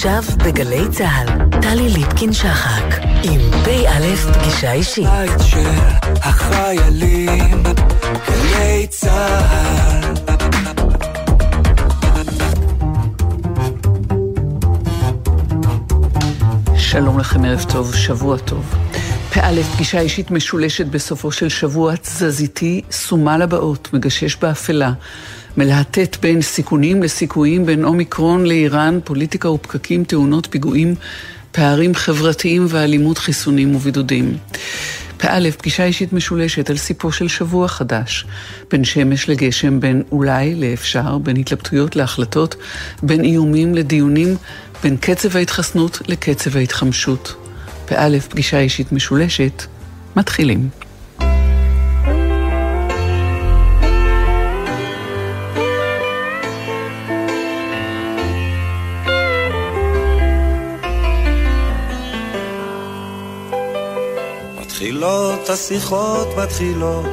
עכשיו בגלי צה"ל, טלי ליפקין-שחק, עם פ"א פגישה אישית. בית של החיילים, גלי צה"ל. שלום לכם, ערב טוב, שבוע טוב. פא', פגישה אישית משולשת בסופו של שבוע תזזיתי, סומה לבאות, מגשש באפלה. מלהטט בין סיכונים לסיכויים, בין אומיקרון לאיראן, פוליטיקה ופקקים, תאונות, פיגועים, פערים חברתיים ואלימות חיסונים ובידודים. פא', פגישה אישית משולשת על סיפו של שבוע חדש. בין שמש לגשם, בין אולי לאפשר, בין התלבטויות להחלטות, בין איומים לדיונים, בין קצב ההתחסנות לקצב ההתחמשות. פא', פגישה אישית משולשת, מתחילים. מתחילות השיחות מתחילות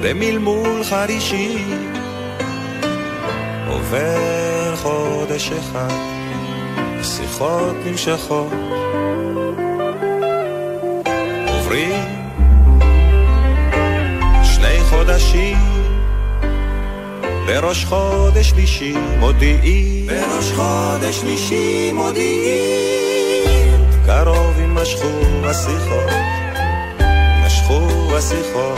במלמול חרישי. עובר חודש אחד השיחות נמשכות. עוברים שני חודשים בראש חודש שלישי מודיעין בראש חודש שלישי מודיעין קרוב יימשכו השיחות יימשכו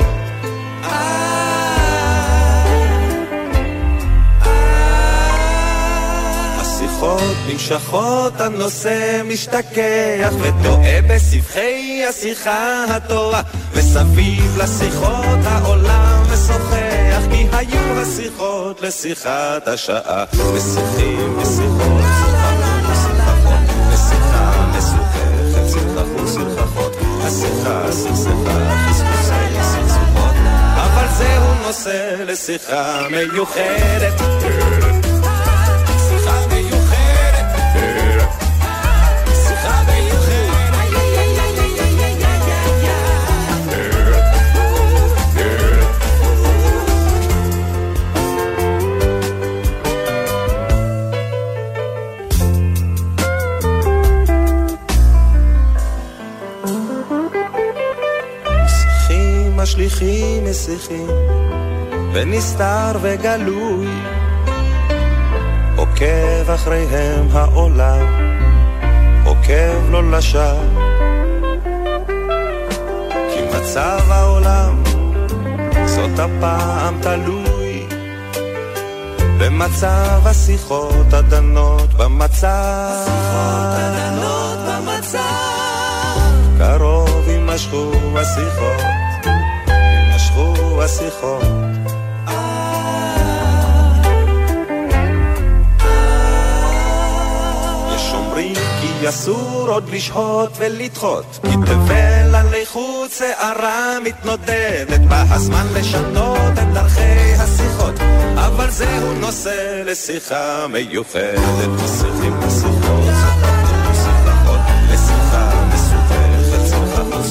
השיחות נמשכות, הנושא משתכח וטועה בסבכי השיחה הטובה וסביב לשיחות העולם משוחח כי היו השיחות לשיחת השעה. ושיחים ושיחות ושיחה משוחחת שוחחו שוחחות השיחה סכסכה זהו נושא לשיחה מיוחדת שיחים משליכים משיחים ונסתר וגלוי עוקב אחריהם העולם עוקב לא לשווא. כי מצב העולם זאת הפעם תלוי במצב השיחות הדנות במצב. השיחות הדנות במצב. קרוב יימשכו השיחות השיחות. אסור עוד לשהות ולדחות כי תבל עלי חוץ שערה מתנודדת בא הזמן לשנות את דרכי השיחות אבל זהו נושא לשיחה מיוחדת משיחים לשיחות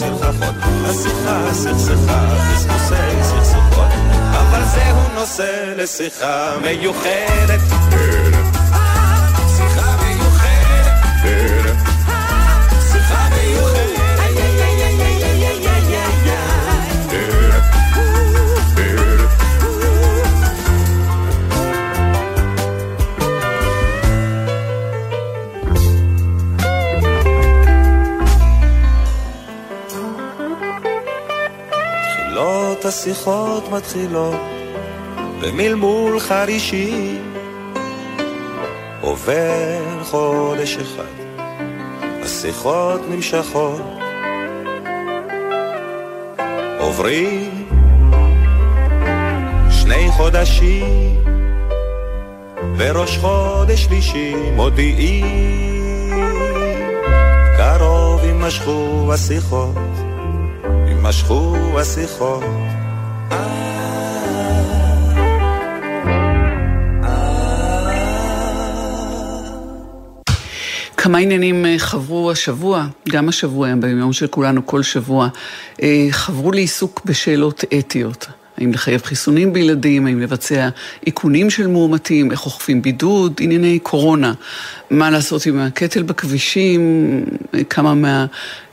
שוחחות השיחה סכסכה חסכוסי סכסוכות אבל זהו נושא לשיחה מיוחדת השיחות מתחילות במלמול חרישי. עובר חודש אחד השיחות נמשכות. עוברים שני חודשים בראש חודש שלישי מודיעין קרוב יימשכו השיחות יימשכו השיחות כמה עניינים אה, חברו השבוע, גם השבוע, ביום של כולנו, כל שבוע, אה, חברו לעיסוק בשאלות אתיות. האם לחייב חיסונים בילדים, האם לבצע איכונים של מאומתים, איך אוכפים בידוד, ענייני קורונה. מה לעשות עם הקטל בכבישים, כמה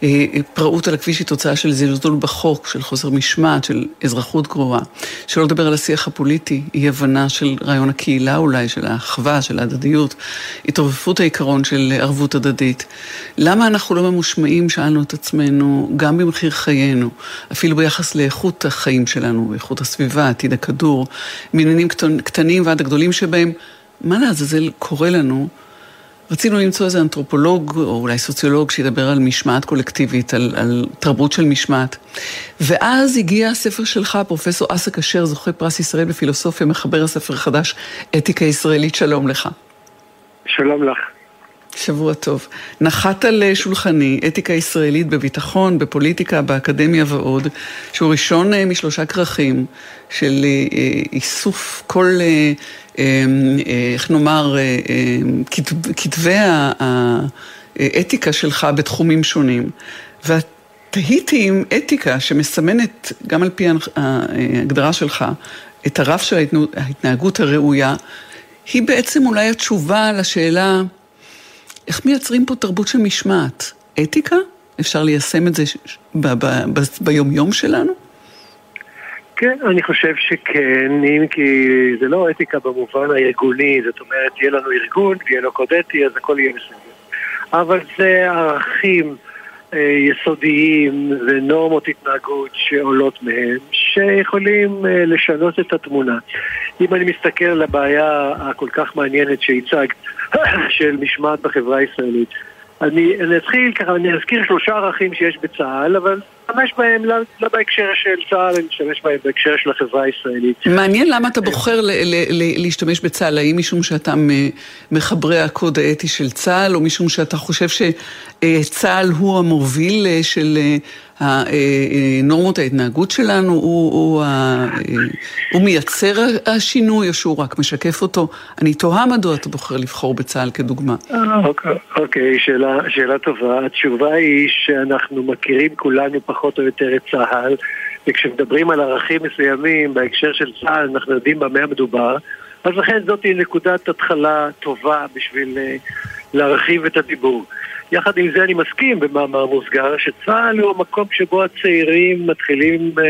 מהפראות על הכביש היא תוצאה של זלזול בחוק, של חוסר משמעת, של אזרחות גרועה. שלא לדבר על השיח הפוליטי, אי הבנה של רעיון הקהילה אולי, של האחווה, של ההדדיות, התעופפות העיקרון של ערבות הדדית. למה אנחנו לא ממושמעים, שאלנו את עצמנו, גם במחיר חיינו, אפילו ביחס לאיכות החיים שלנו, איכות הסביבה, עתיד הכדור, מעניינים קטנים ועד הגדולים שבהם, מה לעזאזל קורה לנו? רצינו למצוא איזה אנתרופולוג, או אולי סוציולוג, שידבר על משמעת קולקטיבית, על, על תרבות של משמעת. ואז הגיע הספר שלך, פרופסור אסק אשר, זוכה פרס ישראל בפילוסופיה, מחבר הספר החדש, אתיקה ישראלית, שלום לך. שלום לך. שבוע טוב. נחת על שולחני אתיקה ישראלית בביטחון, בפוליטיקה, באקדמיה ועוד, שהוא ראשון אה, משלושה כרכים של אה, אה, איסוף כל איך נאמר, אה, אמ, כתבי האתיקה שלך בתחומים שונים. ותהיתי עם אתיקה שמסמנת, גם על פי ההגדרה שלך, את הרף של ההתנהגות הראויה, היא בעצם אולי התשובה לשאלה, איך מייצרים פה תרבות של משמעת? אתיקה? אפשר ליישם את זה ביומיום שלנו? כן, אני חושב שכן, אם כי זה לא אתיקה במובן הארגוני, זאת אומרת, יהיה לנו ארגון, יהיה לו קוד אתי, אז הכל יהיה בסדר. אבל זה ערכים אה, יסודיים ונורמות התנהגות שעולות מהם, שיכולים אה, לשנות את התמונה. אם אני מסתכל על הבעיה הכל כך מעניינת שהצגת, של משמעת בחברה הישראלית, אני, אני אתחיל ככה, אני אזכיר שלושה ערכים שיש בצה"ל, אבל להשתמש בהם לא, לא בהקשר של צה"ל, אני משתמש בהם בהקשר של החברה הישראלית. מעניין למה אתה בוחר ל- ל- ל- להשתמש בצה"ל, האם משום שאתה מחברי הקוד האתי של צה"ל, או משום שאתה חושב שצה"ל הוא המוביל אה, של אה, אה, נורמות ההתנהגות שלנו, הוא, הוא, הוא מייצר השינוי או שהוא רק משקף אותו? אני תוהה מדוע אתה בוחר לבחור בצה"ל כדוגמה. אוקיי, אוקיי שאלה, שאלה טובה. התשובה היא שאנחנו מכירים כולנו פחות פחות או יותר את צה"ל, וכשמדברים על ערכים מסוימים בהקשר של צה"ל, אנחנו יודעים במה מדובר, אז לכן זאת היא נקודת התחלה טובה בשביל uh, להרחיב את הדיבור. יחד עם זה אני מסכים במאמר מוסגר שצה"ל הוא המקום שבו הצעירים מתחילים, uh,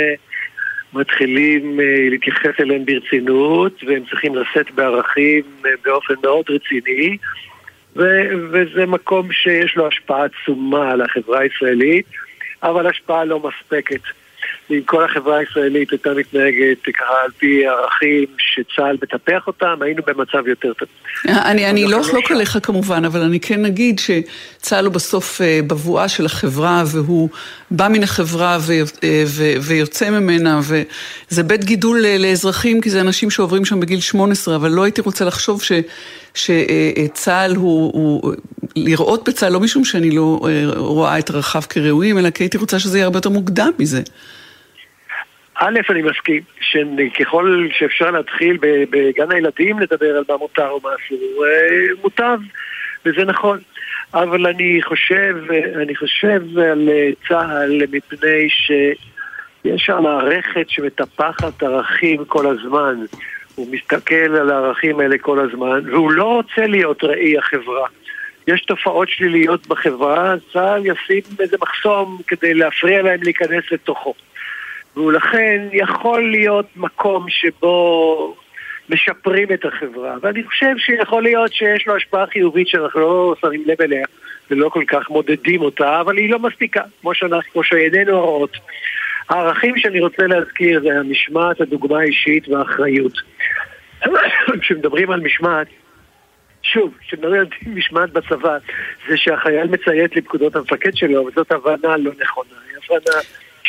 מתחילים uh, להתייחס אליהם ברצינות והם צריכים לשאת בערכים באופן מאוד רציני ו- וזה מקום שיש לו השפעה עצומה על החברה הישראלית אבל השפעה לא מספקת. אם כל החברה הישראלית הייתה מתנהגת ככה על פי ערכים שצה"ל מטפח אותם, היינו במצב יותר טוב. אני, אני לא אחלוק עליך כמובן, אבל אני כן אגיד שצה"ל הוא בסוף אה, בבואה של החברה, והוא בא מן החברה אה, ויוצא ממנה, וזה בית גידול אה, לאזרחים, כי זה אנשים שעוברים שם בגיל 18, אבל לא הייתי רוצה לחשוב ש... שצה"ל הוא, הוא, לראות בצה"ל, לא משום שאני לא רואה את ערכיו כראויים, אלא כי הייתי רוצה שזה יהיה הרבה יותר מוקדם מזה. א', אני מסכים שככל שאפשר להתחיל בגן הילדים לדבר על מה מותר או מה אסור, אה, מוטב, וזה נכון. אבל אני חושב, אני חושב על אה, צה"ל מפני שיש שם מערכת שמטפחת ערכים כל הזמן. הוא מסתכל על הערכים האלה כל הזמן, והוא לא רוצה להיות ראי החברה. יש תופעות שליליות בחברה, צה"ל ישים איזה מחסום כדי להפריע להם להיכנס לתוכו. ולכן יכול להיות מקום שבו משפרים את החברה. ואני חושב שיכול להיות שיש לו השפעה חיובית שאנחנו לא שמים לב אליה ולא כל כך מודדים אותה, אבל היא לא מספיקה, כמו, שאנחנו, כמו שאיננו רואות. הערכים שאני רוצה להזכיר זה המשמעת, הדוגמה האישית והאחריות. כשמדברים על משמעת, שוב, כשמדברים על משמעת בצבא, זה שהחייל מציית לפקודות המפקד שלו, וזאת הבנה לא נכונה. היא הבנה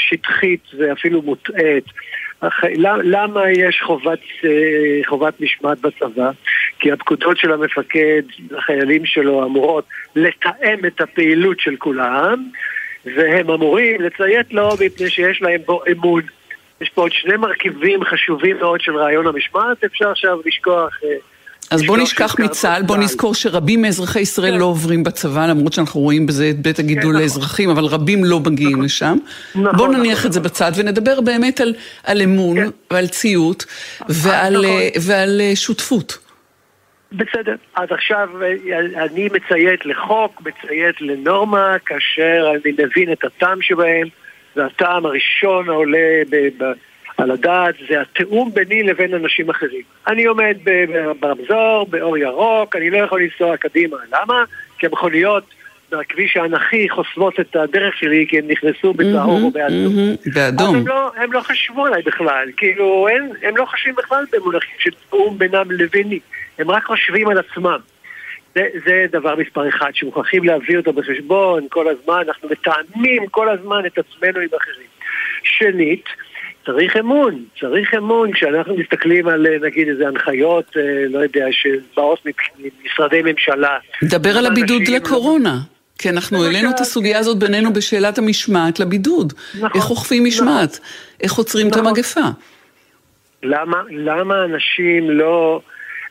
שטחית ואפילו מוטעית. למה יש חובת, אה, חובת משמעת בצבא? כי הפקודות של המפקד, החיילים שלו אמורות לתאם את הפעילות של כולם, והם אמורים לציית לו מפני שיש להם בו אמון. יש פה עוד שני מרכיבים חשובים מאוד של רעיון המשמעת, אפשר עכשיו לשכוח... אה, אז בוא נשכח מצה"ל, בוא נזכור שרבים מאזרחי ישראל כן. לא עוברים בצבא, למרות שאנחנו רואים בזה את בית הגידול כן, לאזרחים, נכון. אבל רבים לא מגיעים נכון. לשם. נכון, בוא נניח נכון, את זה בצד ונדבר באמת על, על אמון כן. ועל ציות ועל, נכון. ועל שותפות. בסדר. אז עכשיו אני מציית לחוק, מציית לנורמה, כאשר אני מבין את הטעם שבהם, והטעם הראשון העולה ב... ב על הדעת זה התיאום ביני לבין אנשים אחרים. אני עומד ברמזור, באור ירוק, אני לא יכול לנסוע קדימה. למה? כי המכוניות בכביש האנכי חוסמות את הדרך שלי כי הם נכנסו בצהור או באדום. באדום. הם לא, הם לא חשבו עליי בכלל, כאילו הם, הם לא חושבים בכלל במונחים של תיאום בינם לביני, הם רק חושבים על עצמם. זה, זה דבר מספר אחד שמוכרחים להביא אותו בחשבון כל הזמן, אנחנו מתאמים כל הזמן את עצמנו עם אחרים. שנית, צריך אמון, צריך אמון כשאנחנו מסתכלים על אה, נגיד איזה הנחיות, אה, לא יודע, שבאות ממשרדי ממשלה. דבר על הבידוד לקורונה. כי אנחנו העלינו את הסוגיה הזאת בינינו בשאלת המשמעת לבידוד. נכון. איך אוכפים משמעת? נכון. איך עוצרים נכון. את המגפה? למה, למה אנשים לא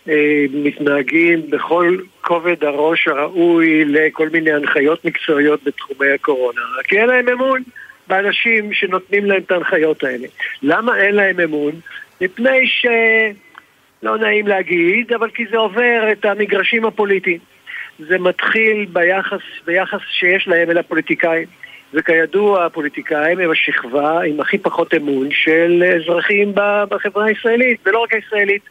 אה, מתנהגים בכל כובד הראש הראוי לכל מיני הנחיות מקצועיות בתחומי הקורונה? כי אין להם אמון. באנשים שנותנים להם את ההנחיות האלה. למה אין להם אמון? מפני ש... לא נעים להגיד, אבל כי זה עובר את המגרשים הפוליטיים. זה מתחיל ביחס, ביחס שיש להם אל הפוליטיקאים. וכידוע, הפוליטיקאים הם השכבה עם הכי פחות אמון של אזרחים בחברה הישראלית, ולא רק הישראלית.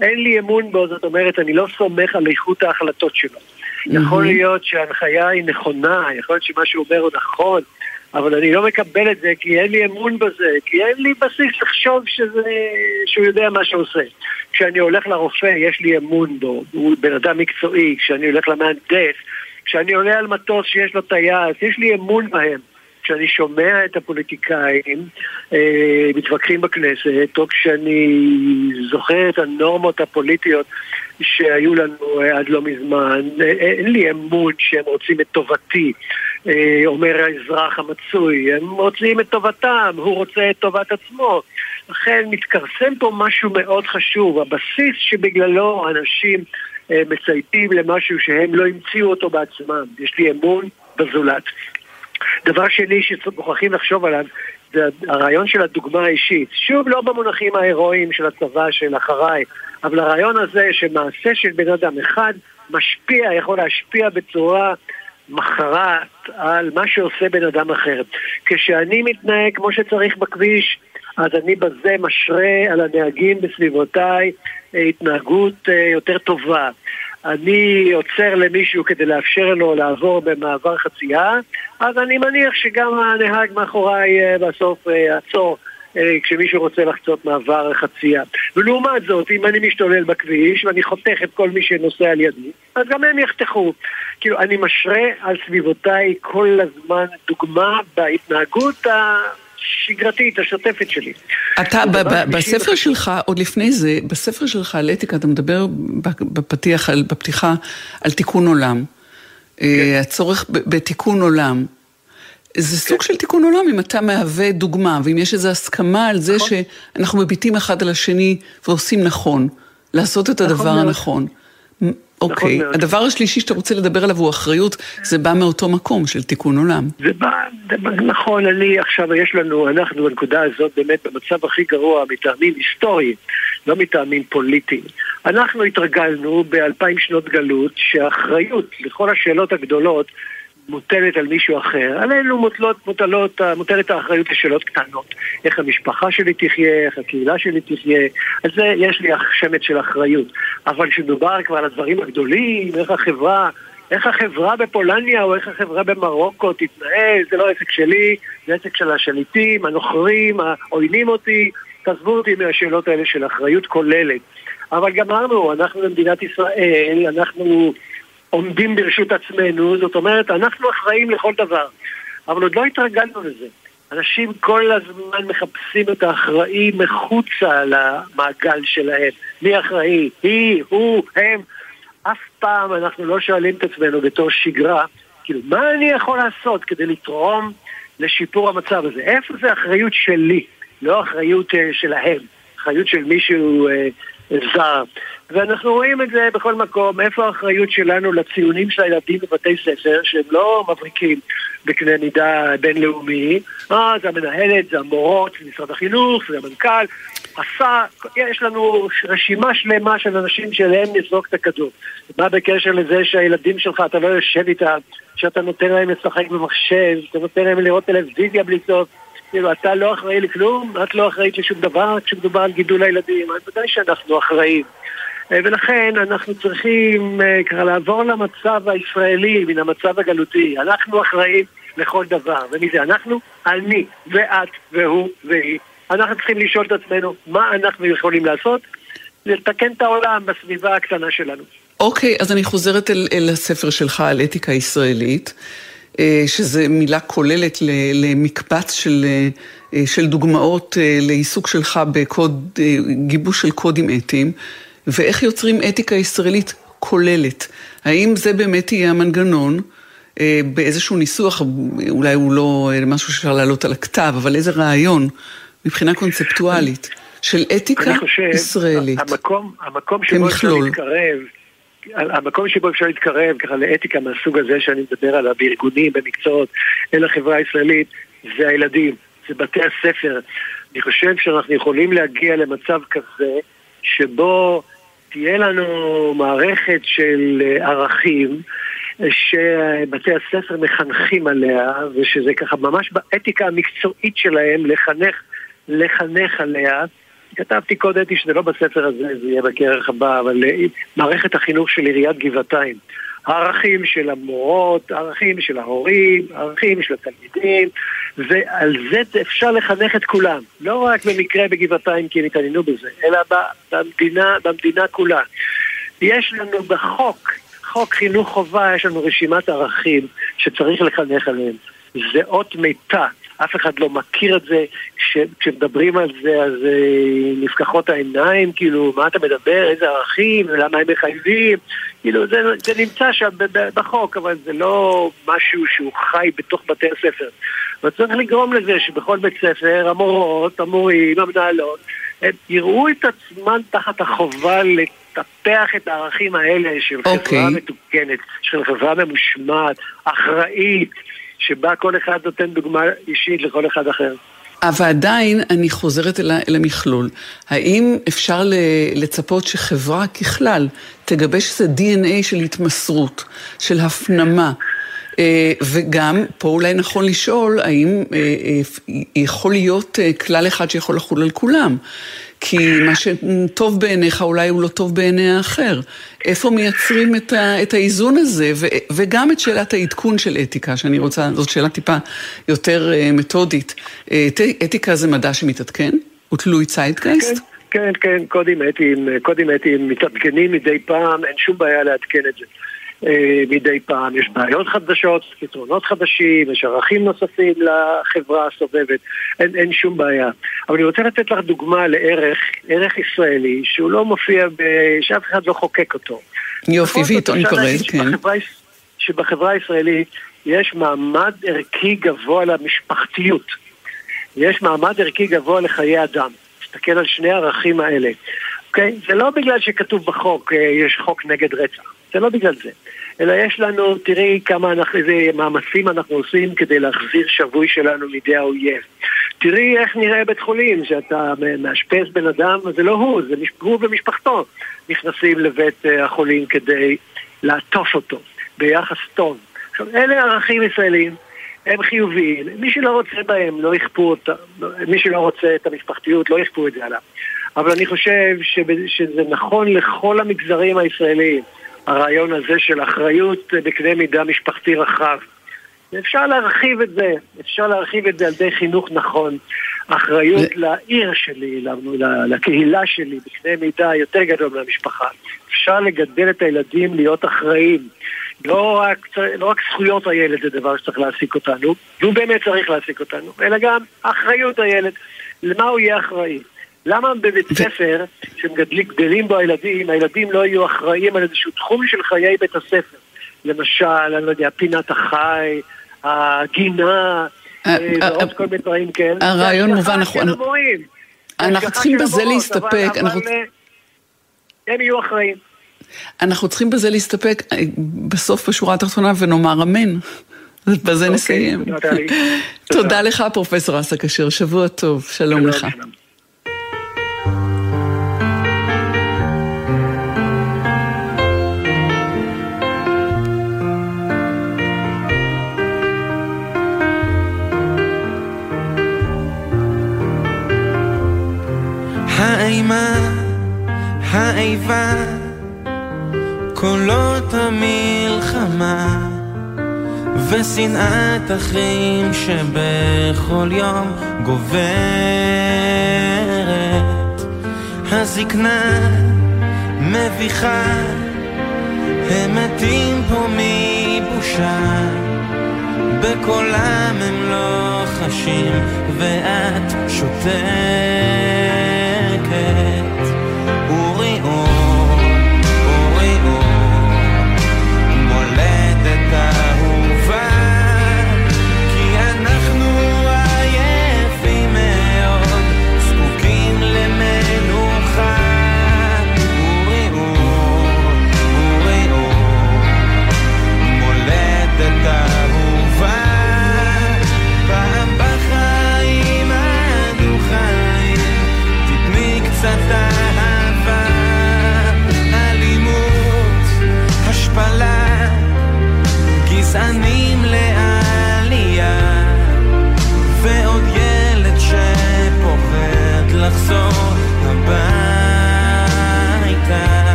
אין לי אמון בו, זאת אומרת, אני לא סומך על איכות ההחלטות שלו. יכול להיות שההנחיה היא נכונה, יכול להיות שמה שהוא אומר הוא נכון, אבל אני לא מקבל את זה כי אין לי אמון בזה, כי אין לי בסיס לחשוב שזה, שהוא יודע מה שהוא עושה. כשאני הולך לרופא יש לי אמון בו, הוא בן אדם מקצועי, כשאני הולך למהנדס, כשאני עולה על מטוס שיש לו טייס, יש לי אמון בהם. כשאני שומע את הפוליטיקאים אה, מתווכחים בכנסת, או כשאני זוכר את הנורמות הפוליטיות שהיו לנו אה, עד לא מזמן, אה, אין לי אמון שהם רוצים את טובתי, אומר האזרח המצוי, הם רוצים את טובתם, הוא רוצה את טובת עצמו. לכן מתכרסם פה משהו מאוד חשוב, הבסיס שבגללו אנשים מצייתים למשהו שהם לא המציאו אותו בעצמם. יש לי אמון בזולת. דבר שני שמוכרחים לחשוב עליו זה הרעיון של הדוגמה האישית. שוב, לא במונחים ההירואיים של הצבא של אחריי, אבל הרעיון הזה שמעשה של בן אדם אחד משפיע, יכול להשפיע בצורה מכרעת על מה שעושה בן אדם אחר. כשאני מתנהג כמו שצריך בכביש, אז אני בזה משרה על הנהגים בסביבותיי אה, התנהגות אה, יותר טובה. אני עוצר למישהו כדי לאפשר לו לעבור במעבר חצייה, אז אני מניח שגם הנהג מאחוריי אה, בסוף יעצור כשמישהו רוצה לחצות מעבר חצייה. ולעומת זאת, אם אני משתולל בכביש ואני חותך את כל מי שנוסע על ידי, אז גם הם יחתכו. כאילו, אני משרה על סביבותיי כל הזמן דוגמה בהתנהגות ה... השגרתית, השוטפת שלי. אתה, בספר שלך, עוד לפני זה, בספר שלך על אתיקה, אתה מדבר בפתיח, בפתיחה, על תיקון עולם. אה, כן. הצורך בתיקון עולם. זה סוג. של תיקון עולם אם אתה מהווה דוגמה, ואם יש איזו הסכמה על זה נכון. שאנחנו מביטים אחד על השני ועושים נכון, לעשות את הדבר נכון הנכון. אוקיי. נכון הדבר השלישי שאתה רוצה לדבר עליו הוא אחריות, זה בא מאותו מקום של תיקון עולם. זה בא, זה בא נכון, אני עכשיו, יש לנו, אנחנו בנקודה הזאת באמת במצב הכי גרוע מטעמים היסטוריים, לא מטעמים פוליטיים. אנחנו התרגלנו באלפיים שנות גלות שהאחריות לכל השאלות הגדולות מוטלת על מישהו אחר. עלינו מוטלות, מוטלות, מוטלת האחריות לשאלות קטנות. איך המשפחה שלי תחיה, איך הקהילה שלי תחיה. על זה יש לי שמץ של אחריות. אבל כשמדובר כבר על הדברים הגדולים, איך החברה, איך החברה בפולניה או איך החברה במרוקו תתנהל, זה לא עסק שלי, זה עסק של השליטים, הנוכרים, העוינים אותי. תעזבו אותי מהשאלות האלה של אחריות כוללת. אבל גמרנו, אנחנו במדינת ישראל, אנחנו... עומדים ברשות עצמנו, זאת אומרת, אנחנו אחראים לכל דבר. אבל עוד לא התרגלנו לזה. אנשים כל הזמן מחפשים את האחראי מחוצה למעגל שלהם. מי אחראי? היא, הוא, הם. אף פעם אנחנו לא שואלים את עצמנו בתור שגרה, כאילו, מה אני יכול לעשות כדי לתרום לשיפור המצב הזה? איפה זה אחריות שלי, לא אחריות uh, שלהם, אחריות של מישהו uh, זר. ואנחנו רואים את זה בכל מקום, איפה האחריות שלנו לציונים של הילדים בבתי ספר, שהם לא מבריקים בקנה מידה בינלאומי, אה, זה המנהלת, זה המורות, זה משרד החינוך, זה המנכ"ל, עשה, יש לנו רשימה שלמה של אנשים שאליהם נזרוק את הכדור. מה בקשר לזה שהילדים שלך, אתה לא יושב איתם, שאתה נותן להם לשחק במחשב, אתה נותן להם לראות טלוויזיה בלי סוף. כאילו, אתה לא אחראי לכלום, את לא אחראית לשום דבר כשמדובר על גידול הילדים, אז ודאי שאנחנו אחראים. אה, ולכן אנחנו צריכים אה, ככה לעבור למצב הישראלי מן המצב הגלותי. אנחנו אחראים לכל דבר, ומי זה אנחנו? אני ואת והוא והיא. אנחנו צריכים לשאול את עצמנו מה אנחנו יכולים לעשות, לתקן את העולם בסביבה הקטנה שלנו. אוקיי, okay, אז אני חוזרת אל, אל הספר שלך על אתיקה ישראלית, אה, שזה מילה כוללת למקבץ של, של דוגמאות לעיסוק שלך בקוד, גיבוש של קודים אתיים. ואיך יוצרים אתיקה ישראלית כוללת. האם זה באמת יהיה המנגנון אה, באיזשהו ניסוח, אולי הוא לא אה, משהו שאפשר להעלות על הכתב, אבל איזה רעיון מבחינה קונספטואלית של אתיקה חושב, ישראלית. המקום, המקום שבו אפשר להתקרב, המקום שבו אפשר להתקרב ככה לאתיקה מהסוג הזה שאני מדבר עליו בארגונים, במקצועות, אל החברה הישראלית, זה הילדים, זה בתי הספר. אני חושב שאנחנו יכולים להגיע למצב כזה שבו תהיה לנו מערכת של אה, ערכים שבתי הספר מחנכים עליה, ושזה ככה ממש באתיקה המקצועית שלהם לחנך, לחנך עליה. כתבתי קוד אתי שזה לא בספר הזה, זה יהיה בכרך הבא, אבל אה, מערכת החינוך של עיריית גבעתיים. הערכים של המורות, הערכים של ההורים, הערכים של התלמידים, ועל זה אפשר לחנך את כולם. לא רק במקרה בגבעתיים כי הם התעניינו בזה, אלא במדינה, במדינה כולה. יש לנו בחוק, חוק חינוך חובה, יש לנו רשימת ערכים שצריך לחנך עליהם. זה אות מתה. אף אחד לא מכיר את זה, כש, כשמדברים על זה אז אה, נפקחות העיניים, כאילו, מה אתה מדבר, איזה ערכים, למה הם מחייבים, כאילו, זה, זה נמצא שם בחוק, אבל זה לא משהו שהוא חי בתוך בתי הספר. וצריך לגרום לזה שבכל בית ספר, המורות, המורים, המנהלות, הם יראו את עצמם תחת החובה לטפח את הערכים האלה של okay. חברה אוקיי. מתוקנת, של חברה ממושמעת, אחראית. שבה כל אחד נותן דוגמה אישית לכל אחד אחר. אבל עדיין אני חוזרת אל, המכלול. האם אפשר לצפות שחברה ככלל תגבש איזה DNA של התמסרות, של הפנמה? אה, וגם, פה אולי נכון לשאול, האם אה, אה, יכול להיות כלל אחד שיכול לחול על כולם? כי מה שטוב בעיניך אולי הוא לא טוב בעיני האחר. איפה מייצרים את, ה, את האיזון הזה, ו, וגם את שאלת העדכון של אתיקה, שאני רוצה, זאת שאלה טיפה יותר uh, מתודית. Uh, אתיקה זה מדע שמתעדכן? הוא תלוי ציידקייסט? כן, כן, כן, קודים אתיים, קודים אתיים מתעדכנים מדי פעם, אין שום בעיה לעדכן את זה. אה, מדי פעם, יש בעיות חדשות, פתרונות חדשים, יש ערכים נוספים לחברה הסובבת, אין, אין שום בעיה. אבל אני רוצה לתת לך דוגמה לערך, ערך ישראלי, שהוא לא מופיע, ב... שאף אחד לא חוקק אותו. יופי, ועיתון פרד, כן. שבחברה הישראלית יש מעמד ערכי גבוה למשפחתיות. יש מעמד ערכי גבוה לחיי אדם. תסתכל על שני הערכים האלה. אוקיי? זה לא בגלל שכתוב בחוק, אה, יש חוק נגד רצח. זה לא בגלל זה. אלא יש לנו, תראי כמה אנחנו, איזה מאמצים אנחנו עושים כדי להחזיר שבוי שלנו מידי האויב. תראי איך נראה בית חולים, שאתה מאשפז בן אדם, זה לא הוא, זה הוא ומשפחתו נכנסים לבית אה, החולים כדי לעטוף אותו ביחס טוב. עכשיו, אלה ערכים ישראלים, הם חיוביים. מי שלא רוצה בהם, לא יכפו אותם. מי שלא רוצה את המשפחתיות, לא יכפו את זה עליו. אבל אני חושב שזה נכון לכל המגזרים הישראליים. הרעיון הזה של אחריות בקנה מידה משפחתי רחב. אפשר להרחיב את זה, אפשר להרחיב את זה על ידי חינוך נכון. אחריות לעיר שלי, לקהילה שלי, בקנה מידה יותר גדול מהמשפחה. אפשר לגדל את הילדים להיות אחראים. לא רק, לא רק זכויות הילד זה דבר שצריך להעסיק אותנו, והוא באמת צריך להעסיק אותנו, אלא גם אחריות הילד. למה הוא יהיה אחראי? למה בבית ספר שגדלים בו הילדים, הילדים לא יהיו אחראים על איזשהו תחום של חיי בית הספר? למשל, אני לא יודע, פינת החי, הגינה, אה, אה, ועוד אה, כל מיני דברים כן. הרעיון מובן, אנחנו... אנחנו צריכים בזה להסתפק. הם יהיו אחראים. אנחנו צריכים בזה להסתפק בסוף בשורה התחתונה ונאמר אמן. בזה אוקיי, נסיים. תודה לך, פרופסור אסא כשר, שבוע טוב, שלום לך. האימה, האיבה, קולות המלחמה ושנאת אחים שבכל יום גוברת. הזקנה מביכה הם מתים פה מבושה. בקולם הם לא חשים ואת bed.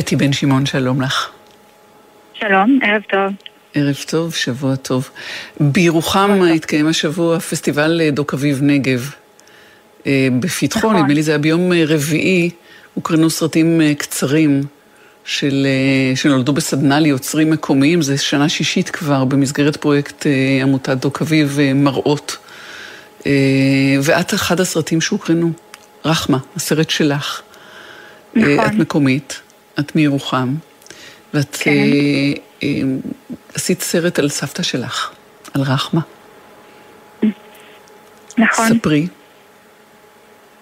בטי בן שמעון, שלום לך. שלום, ערב טוב. ערב טוב, שבוע טוב. בירוחם התקיים השבוע פסטיבל אה, דוק אביב נגב. אה, בפתחו, נכון. נדמה לי זה היה ביום אה, רביעי, הוקרנו סרטים קצרים של, שנולדו בסדנה ליוצרים מקומיים, זה שנה שישית כבר במסגרת פרויקט עמותת דוק אביב מראות. ואת אחד הסרטים שהוקרנו, רחמה, הסרט שלך. נכון. את מקומית. את מירוחם, ואת כן. אה, אה, עשית סרט על סבתא שלך, על רחמה. נכון. ספרי.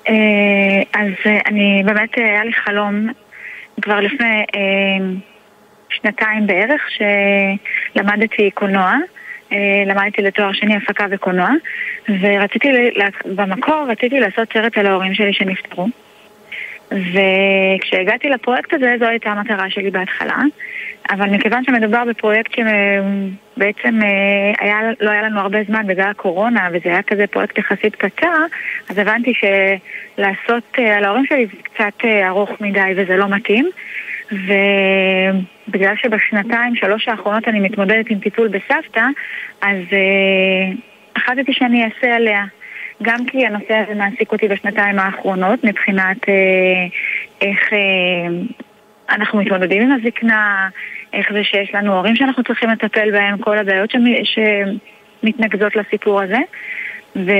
אה, אז אה, אני באמת, אה, היה לי חלום כבר לפני שנתיים בערך, שלמדתי קולנוע. למדתי לתואר שני הפקה וקולנוע, ורציתי, במקור רציתי לעשות סרט על ההורים שלי שנפטרו. וכשהגעתי לפרויקט הזה, זו הייתה המטרה שלי בהתחלה. אבל מכיוון שמדובר בפרויקט שבעצם אה, היה, לא היה לנו הרבה זמן בגלל הקורונה, וזה היה כזה פרויקט יחסית קצר, אז הבנתי שלעשות אה, על ההורים שלי זה קצת אה, ארוך מדי וזה לא מתאים. ובגלל שבשנתיים, שלוש האחרונות אני מתמודדת עם טיפול בסבתא, אז החלטתי שאני אעשה עליה. גם כי הנושא הזה מעסיק אותי בשנתיים האחרונות, מבחינת אה, איך אה, אנחנו מתמודדים עם הזקנה, איך זה שיש לנו הורים שאנחנו צריכים לטפל בהם, כל הבעיות שמ- שמתנקזות לסיפור הזה. ו...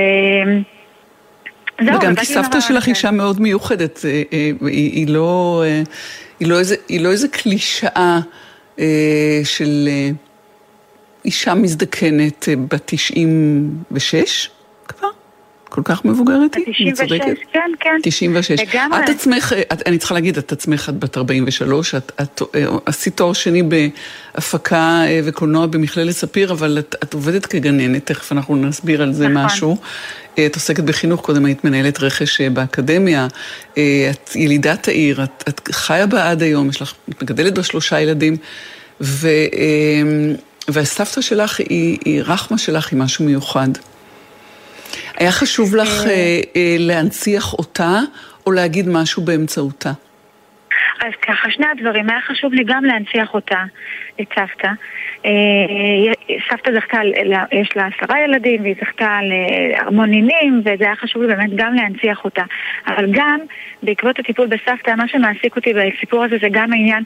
זהו, וגם כי סבתא שלך. אישה מאוד מיוחדת, אה, אה, היא היא לא אה, היא לא איזה- היא לא איזה קלישאה אה, של אישה מזדקנת בת 96 כבר? כל כך מבוגרת היא? אני 96, צודקת? כן, כן. 96. לגמרי. את עצמך, את, אני צריכה להגיד, את עצמך, את בת 43, את, את אה, עשית תואר שני בהפקה אה, וקולנוע במכללת ספיר, אבל את, את עובדת כגננת, תכף אנחנו נסביר על זה נכון. משהו. אה, את עוסקת בחינוך, קודם היית מנהלת רכש באקדמיה, את ילידת העיר, את, את חיה בה עד היום, יש לך, את מגדלת בה שלושה ילדים, ו, והסבתא שלך, היא, היא, רחמה שלך היא משהו מיוחד. היה חשוב לך אה, אה, להנציח אותה, או להגיד משהו באמצעותה? אז ככה, שני הדברים. היה חשוב לי גם להנציח אותה, את סבתא. אה, סבתא זכתה, יש לה עשרה ילדים, והיא זכתה להמון נינים, וזה היה חשוב לי באמת גם להנציח אותה. אבל גם, בעקבות הטיפול בסבתא, מה שמעסיק אותי בסיפור הזה זה גם העניין,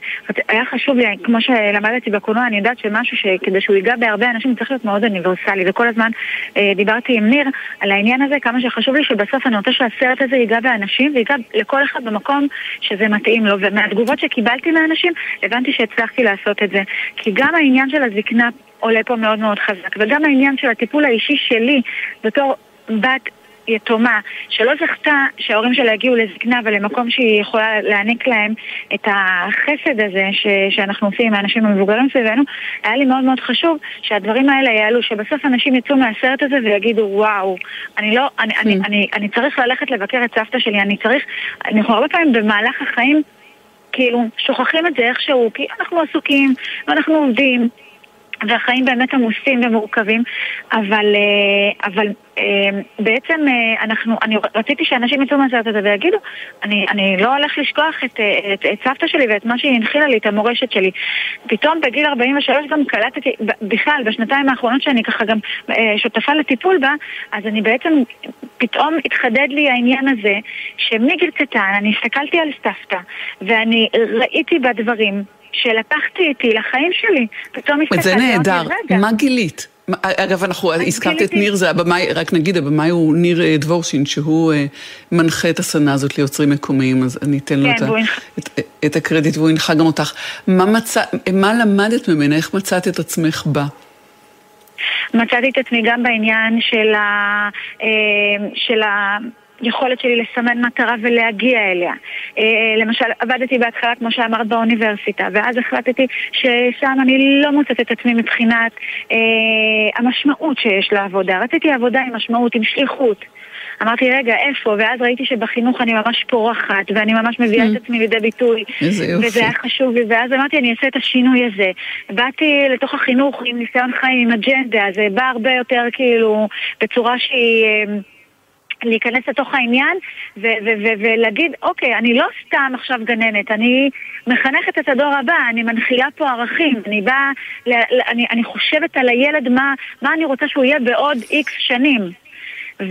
היה חשוב לי, כמו שלמדתי בקולנוע, אני יודעת שמשהו שכדי שהוא ייגע בהרבה אנשים צריך להיות מאוד אוניברסלי, וכל הזמן אה, דיברתי עם ניר על העניין הזה, כמה שחשוב לי שבסוף אני רוצה שהסרט הזה ייגע באנשים, וייגע לכל אחד במקום שזה מתאים לו, ומהתגובות שקיבלתי מאנשים, הבנתי שהצלחתי לעשות את זה. כי גם העניין של הזקנה עולה פה מאוד מאוד חזק, וגם העניין של הטיפול האישי שלי בתור בת יתומה, שלא זכתה שההורים שלה יגיעו לזקנה ולמקום שהיא יכולה להעניק להם את החסד הזה ש, שאנחנו עושים עם האנשים המבוגרים סביבנו, היה לי מאוד מאוד חשוב שהדברים האלה יעלו, שבסוף אנשים יצאו מהסרט הזה ויגידו וואו, אני לא, אני, אני, אני, אני צריך ללכת לבקר את סבתא שלי, אני צריך, אנחנו הרבה פעמים במהלך החיים כאילו שוכחים את זה איכשהו, כי אנחנו עסוקים ואנחנו עובדים. והחיים באמת עמוסים ומורכבים, אבל, אה, אבל אה, בעצם אה, אנחנו, אני רציתי שאנשים יצאו מהסרט הזה ויגידו, אני, אני לא הולך לשכוח את, את, את סבתא שלי ואת מה שהיא הנחילה לי, את המורשת שלי. פתאום בגיל 43 גם קלטתי, בכלל, בשנתיים האחרונות שאני ככה גם שותפה לטיפול בה, אז אני בעצם, פתאום התחדד לי העניין הזה, שמגיל קטן אני הסתכלתי על סבתא, ואני ראיתי בה דברים. שלקחתי איתי לחיים שלי, פתאום הסתכלתי, זה נהדר. מה גילית? אגב, אנחנו הזכרת את ניר, זה הבמאי, רק נגיד, הבמאי הוא ניר אה, דבורשין, שהוא אה, מנחה את הסדנה הזאת ליוצרים מקומיים, אז אני אתן לו כן, את ה- הנחה- את- את הקרדיט והוא הנחה גם אותך. מה מצא- מה למדת ממנה? איך מצאת את עצמך בה? מצאתי את עצמי גם בעניין של, ה, אה, של היכולת שלי לסמן מטרה ולהגיע אליה. אה, למשל, עבדתי בהתחלה, כמו שאמרת, באוניברסיטה, ואז החלטתי ששם אני לא מוצאת את עצמי מבחינת אה, המשמעות שיש לעבודה. רציתי עבודה עם משמעות, עם שליחות. אמרתי, רגע, איפה? ואז ראיתי שבחינוך אני ממש פורחת, ואני ממש מביאה את עצמי לידי ביטוי. איזה יופי. וזה היה חשוב לי, ואז אמרתי, אני אעשה את השינוי הזה. באתי לתוך החינוך עם ניסיון חיים, עם אג'נדה, זה בא הרבה יותר כאילו בצורה שהיא... להיכנס לתוך העניין ולהגיד, אוקיי, אני לא סתם עכשיו גננת, אני מחנכת את הדור הבא, אני מנחילה פה ערכים, אני באה, אני, אני חושבת על הילד, מה, מה אני רוצה שהוא יהיה בעוד איקס שנים. ו-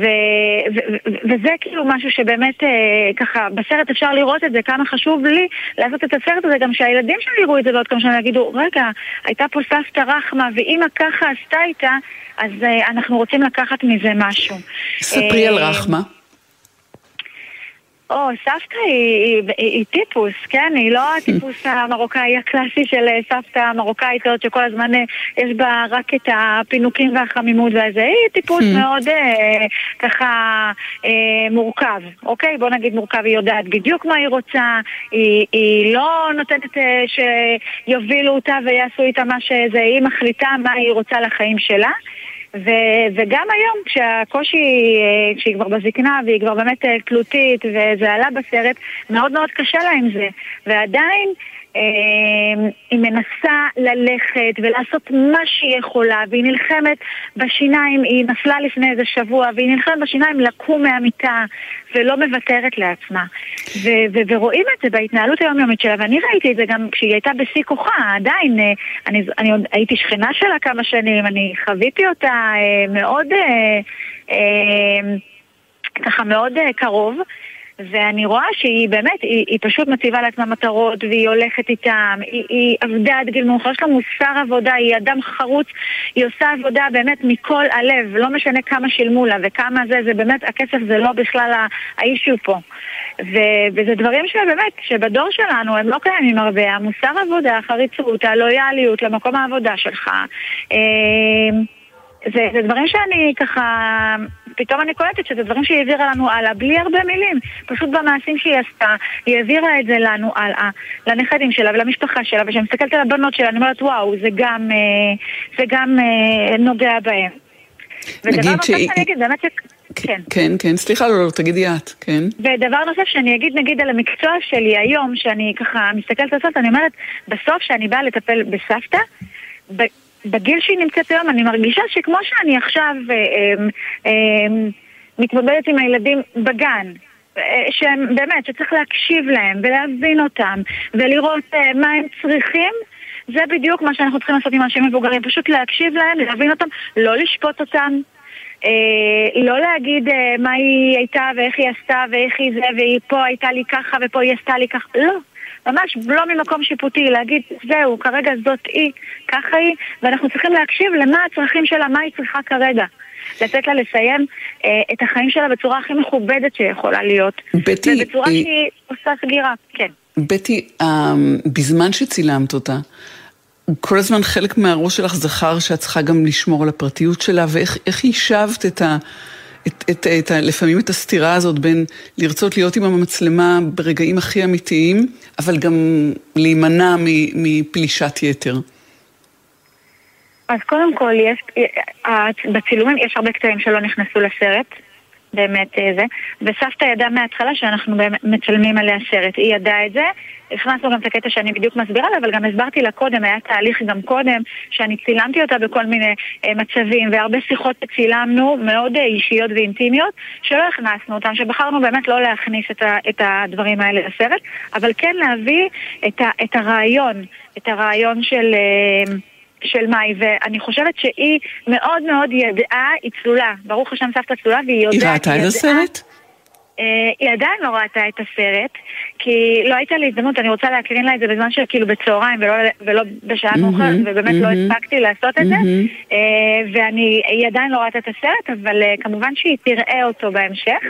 ו- ו- וזה כאילו משהו שבאמת אה, ככה בסרט אפשר לראות את זה, כמה חשוב לי לעשות את הסרט הזה, גם שהילדים שלי יראו את זה בעוד כמה שנים, יגידו, רגע, הייתה פה סבתא רחמה, ואימא ככה עשתה איתה, אז אה, אנחנו רוצים לקחת מזה משהו. ספרי על אה, רחמה. או, סבתא היא, היא, היא, טיפוס, כן? היא לא הטיפוס המרוקאי הקלאסי של אה, סבתא המרוקאית הזאת שכל הזמן אה, יש בה רק את הפינוקים והחמימות והזה. היא טיפוס. מאוד אה, ככה אה, מורכב, אוקיי? בוא נגיד מורכב, היא יודעת בדיוק מה היא רוצה, היא, היא לא נותנת אה, שיובילו אותה ויעשו איתה מה שזה, היא מחליטה מה היא רוצה לחיים שלה. ו- וגם היום, כשהקושי, אה, כשהיא כבר בזקנה והיא כבר באמת אה, תלותית וזה עלה בסרט, מאוד מאוד קשה לה עם זה. ועדיין היא מנסה ללכת ולעשות מה שהיא יכולה, והיא נלחמת בשיניים, היא נפלה לפני איזה שבוע, והיא נלחמת בשיניים לקום מהמיטה, ולא מוותרת לעצמה. ו- ו- ורואים את זה בהתנהלות היומיומית שלה, ואני ראיתי את זה גם כשהיא הייתה בשיא כוחה, עדיין, אה, אני, אני עוד הייתי שכנה שלה כמה שנים, אני חוויתי אותה אה, מאוד, ככה מאוד קרוב. ואני רואה שהיא באמת, היא, היא פשוט מציבה לעצמה מטרות והיא הולכת איתם, היא, היא עבדה עד גיל מאוחר, יש לה מוסר עבודה, היא אדם חרוץ, היא עושה עבודה באמת מכל הלב, לא משנה כמה שילמו לה וכמה זה, זה באמת, הכסף זה לא בכלל האישיו פה. ו, וזה דברים שבאמת, שבדור שלנו הם לא קיימים הרבה, המוסר עבודה, החריצות, הלויאליות למקום העבודה שלך. אה, זה, זה דברים שאני ככה, פתאום אני קולטת שזה דברים שהיא העבירה לנו הלאה, בלי הרבה מילים. פשוט במעשים שהיא עשתה, היא העבירה את זה לנו הלאה, לנכדים שלה ולמשפחה שלה, וכשאני מסתכלת על הבנות שלה, אני אומרת, וואו, זה גם, אה, זה גם אה, נוגע בהם. ודבר נוסף שאני אגיד, באמת ש... כן. כן, כן, סליחה, לא, לא, תגידי את, כן. ודבר נוסף שאני אגיד, נגיד, על המקצוע שלי היום, שאני ככה מסתכלת על הסוף, אני אומרת, בסוף שאני באה לטפל בסבתא, בגיל שהיא נמצאת היום, אני מרגישה שכמו שאני עכשיו אה, אה, אה, מתמודדת עם הילדים בגן, אה, שהם באמת, שצריך להקשיב להם ולהבין אותם ולראות אה, מה הם צריכים, זה בדיוק מה שאנחנו צריכים לעשות עם אנשים מבוגרים, פשוט להקשיב להם, להבין אותם, לא לשפוט אותם. אה, לא להגיד אה, מה היא הייתה ואיך היא עשתה ואיך היא זה והיא פה הייתה לי ככה ופה היא עשתה לי ככה, לא. ממש לא ממקום שיפוטי, להגיד, זהו, כרגע זאת היא, ככה היא, ואנחנו צריכים להקשיב למה הצרכים שלה, מה היא צריכה כרגע. לתת לה לסיים אה, את החיים שלה בצורה הכי מכובדת שיכולה להיות. בטי... ובצורה היא... שהיא עושה סגירה, כן. בטי, אה, בזמן שצילמת אותה, כל הזמן חלק מהראש שלך זכר שאת צריכה גם לשמור על הפרטיות שלה, ואיך יישבת את ה... את, את, את, לפעמים את הסתירה הזאת בין לרצות להיות עם המצלמה ברגעים הכי אמיתיים, אבל גם להימנע מפלישת יתר. אז קודם כל, יש, בצילומים יש הרבה קטעים שלא נכנסו לסרט, באמת אה, זה, וסבתא ידעה מההתחלה שאנחנו מצלמים עליה סרט, היא ידעה את זה, הכנסנו גם את הקטע שאני בדיוק מסבירה לה, אבל גם הסברתי לה קודם, היה תהליך גם קודם, שאני צילמתי אותה בכל מיני אה, מצבים, והרבה שיחות צילמנו, מאוד אה, אישיות ואינטימיות, שלא הכנסנו אותן, שבחרנו באמת לא להכניס את, ה, את הדברים האלה לסרט, אבל כן להביא את, ה, את הרעיון, את הרעיון של... אה, של מאי, ואני חושבת שהיא מאוד מאוד ידעה, היא צלולה, ברוך השם סבתא צלולה, והיא יודעת... היא ראתה את הסרט? אה, היא עדיין לא ראתה את הסרט, כי לא הייתה לי הזדמנות, אני רוצה להקרין לה את זה בזמן של כאילו בצהריים ולא, ולא בשעה מאוחרת, ובאמת לא הספקתי לעשות את זה, אה, והיא עדיין לא ראתה את הסרט, אבל אה, כמובן שהיא תראה אותו בהמשך.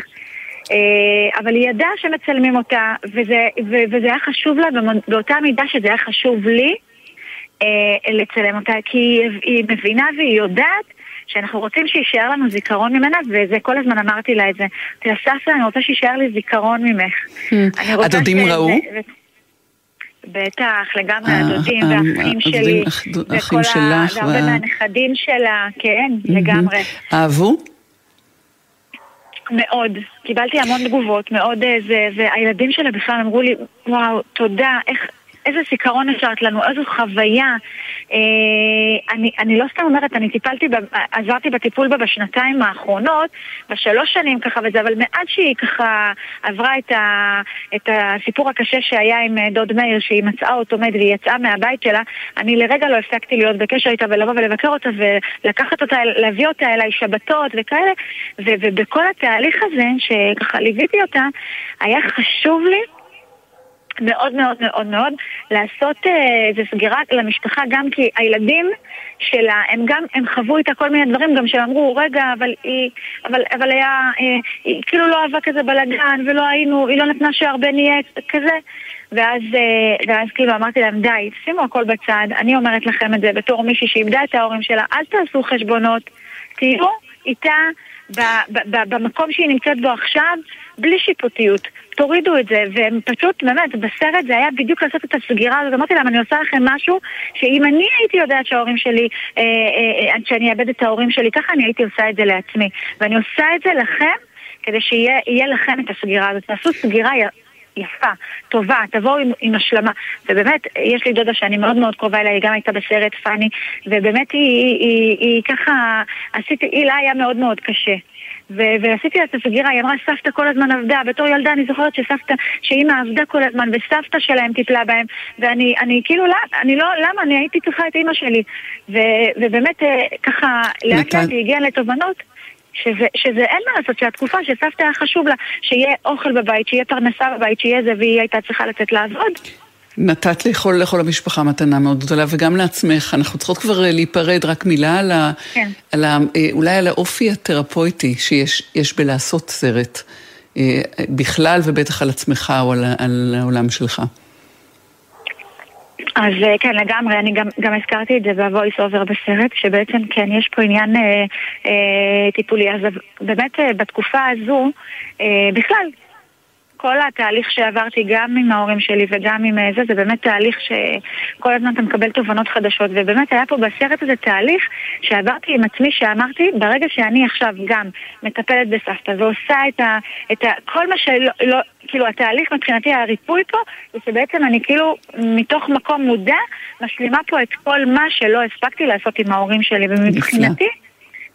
אבל היא ידעה שמצלמים אותה, וזה, וזה היה חשוב לה באותה מידה שזה היה חשוב לי לצלם אותה, כי היא מבינה והיא יודעת שאנחנו רוצים שיישאר לנו זיכרון ממנה, וזה כל הזמן אמרתי לה את זה. אמרתי לה, סבתא, אני רוצה שיישאר לי זיכרון ממך. Hmm. הדודים ראו? בטח, לגמרי, אה, הדודים והאחים שלי. אחים שלך. והרבה מהנכדים שלה, כן, לגמרי. אהבו? מאוד. קיבלתי המון תגובות, מאוד איזה, אה, והילדים שלה בכלל אמרו לי, וואו, תודה, איך... איזה זיכרון השארת לנו, איזו חוויה. אה, אני, אני לא סתם אומרת, אני טיפלתי, עזרתי בטיפול בה בשנתיים האחרונות, בשלוש שנים ככה וזה, אבל מאז שהיא ככה עברה את, ה, את הסיפור הקשה שהיה עם אה, דוד מאיר, שהיא מצאה אותו מת והיא יצאה מהבית שלה, אני לרגע לא הפסקתי להיות בקשר איתה ולבוא ולבקר אותה ולקחת אותה, להביא אותה אליי שבתות וכאלה, ו, ובכל התהליך הזה, שככה ליוויתי אותה, היה חשוב לי מאוד מאוד מאוד מאוד לעשות אה, איזה סגירה למשפחה גם כי הילדים שלה, הם גם, הם חוו איתה כל מיני דברים גם שאמרו, רגע, אבל היא, אבל, אבל היה, אה, היא כאילו לא אהבה כזה בלאגן ולא היינו, היא לא נתנה שהרבה נהיה כזה. ואז, אה, ואז כאילו אמרתי להם, די, שימו הכל בצד, אני אומרת לכם את זה בתור מישהי שאיבדה את ההורים שלה, אל תעשו חשבונות, תהיו איתה במקום שהיא נמצאת בו עכשיו, בלי שיפוטיות. תורידו את זה, והם פשוט, באמת, בסרט זה היה בדיוק לעשות את הסגירה הזאת. אמרתי להם, אני עושה לכם משהו שאם אני הייתי יודעת שההורים שלי, אה, אה, אה, שאני אאבד את ההורים שלי, ככה אני הייתי עושה את זה לעצמי. ואני עושה את זה לכם, כדי שיהיה לכם את הסגירה הזאת. תעשו סגירה יפה, טובה, תבואו עם, עם השלמה. ובאמת, יש לי דודה שאני מאוד מאוד קרובה אליה, היא גם הייתה בסרט פאני, ובאמת היא, היא, היא, היא ככה, עשיתי, היא לה היה מאוד מאוד קשה. ו- ועשיתי לה את הסגירה, היא אמרה סבתא כל הזמן עבדה, בתור ילדה אני זוכרת שסבתא, שאימא עבדה כל הזמן וסבתא שלהם טיפלה בהם ואני אני כאילו, לא, אני לא, למה? אני הייתי צריכה את אימא שלי ו- ובאמת אה, ככה לאט לאט היא הגיעה לתובנות שזה, שזה אין מה לעשות, שהתקופה שסבתא היה חשוב לה, שיהיה אוכל בבית, שיהיה פרנסה בבית, שיהיה זה, והיא הייתה צריכה לצאת לעבוד. נתת לאכול לכל המשפחה מתנה מאוד גדולה, וגם לעצמך. אנחנו צריכות כבר אה, להיפרד, רק מילה על ה... כן. על ה... אה, אולי על האופי התרפויטי שיש בלעשות סרט, אה, בכלל ובטח על עצמך או על, על העולם שלך. אז כן, לגמרי, אני גם, גם הזכרתי את זה ב voice over בסרט, שבעצם כן, יש פה עניין אה, אה, טיפולי. אז באמת אה, בתקופה הזו, אה, בכלל, כל התהליך שעברתי גם עם ההורים שלי וגם עם אה, זה, זה באמת תהליך שכל הזמן אתה מקבל תובנות חדשות ובאמת היה פה בסרט הזה תהליך שעברתי עם עצמי שאמרתי, ברגע שאני עכשיו גם מטפלת בסבתא ועושה את, ה, את ה, כל מה שלא, לא, כאילו התהליך מבחינתי הריפוי פה זה שבעצם אני כאילו מתוך מקום מודע משלימה פה את כל מה שלא הספקתי לעשות עם ההורים שלי ומבחינתי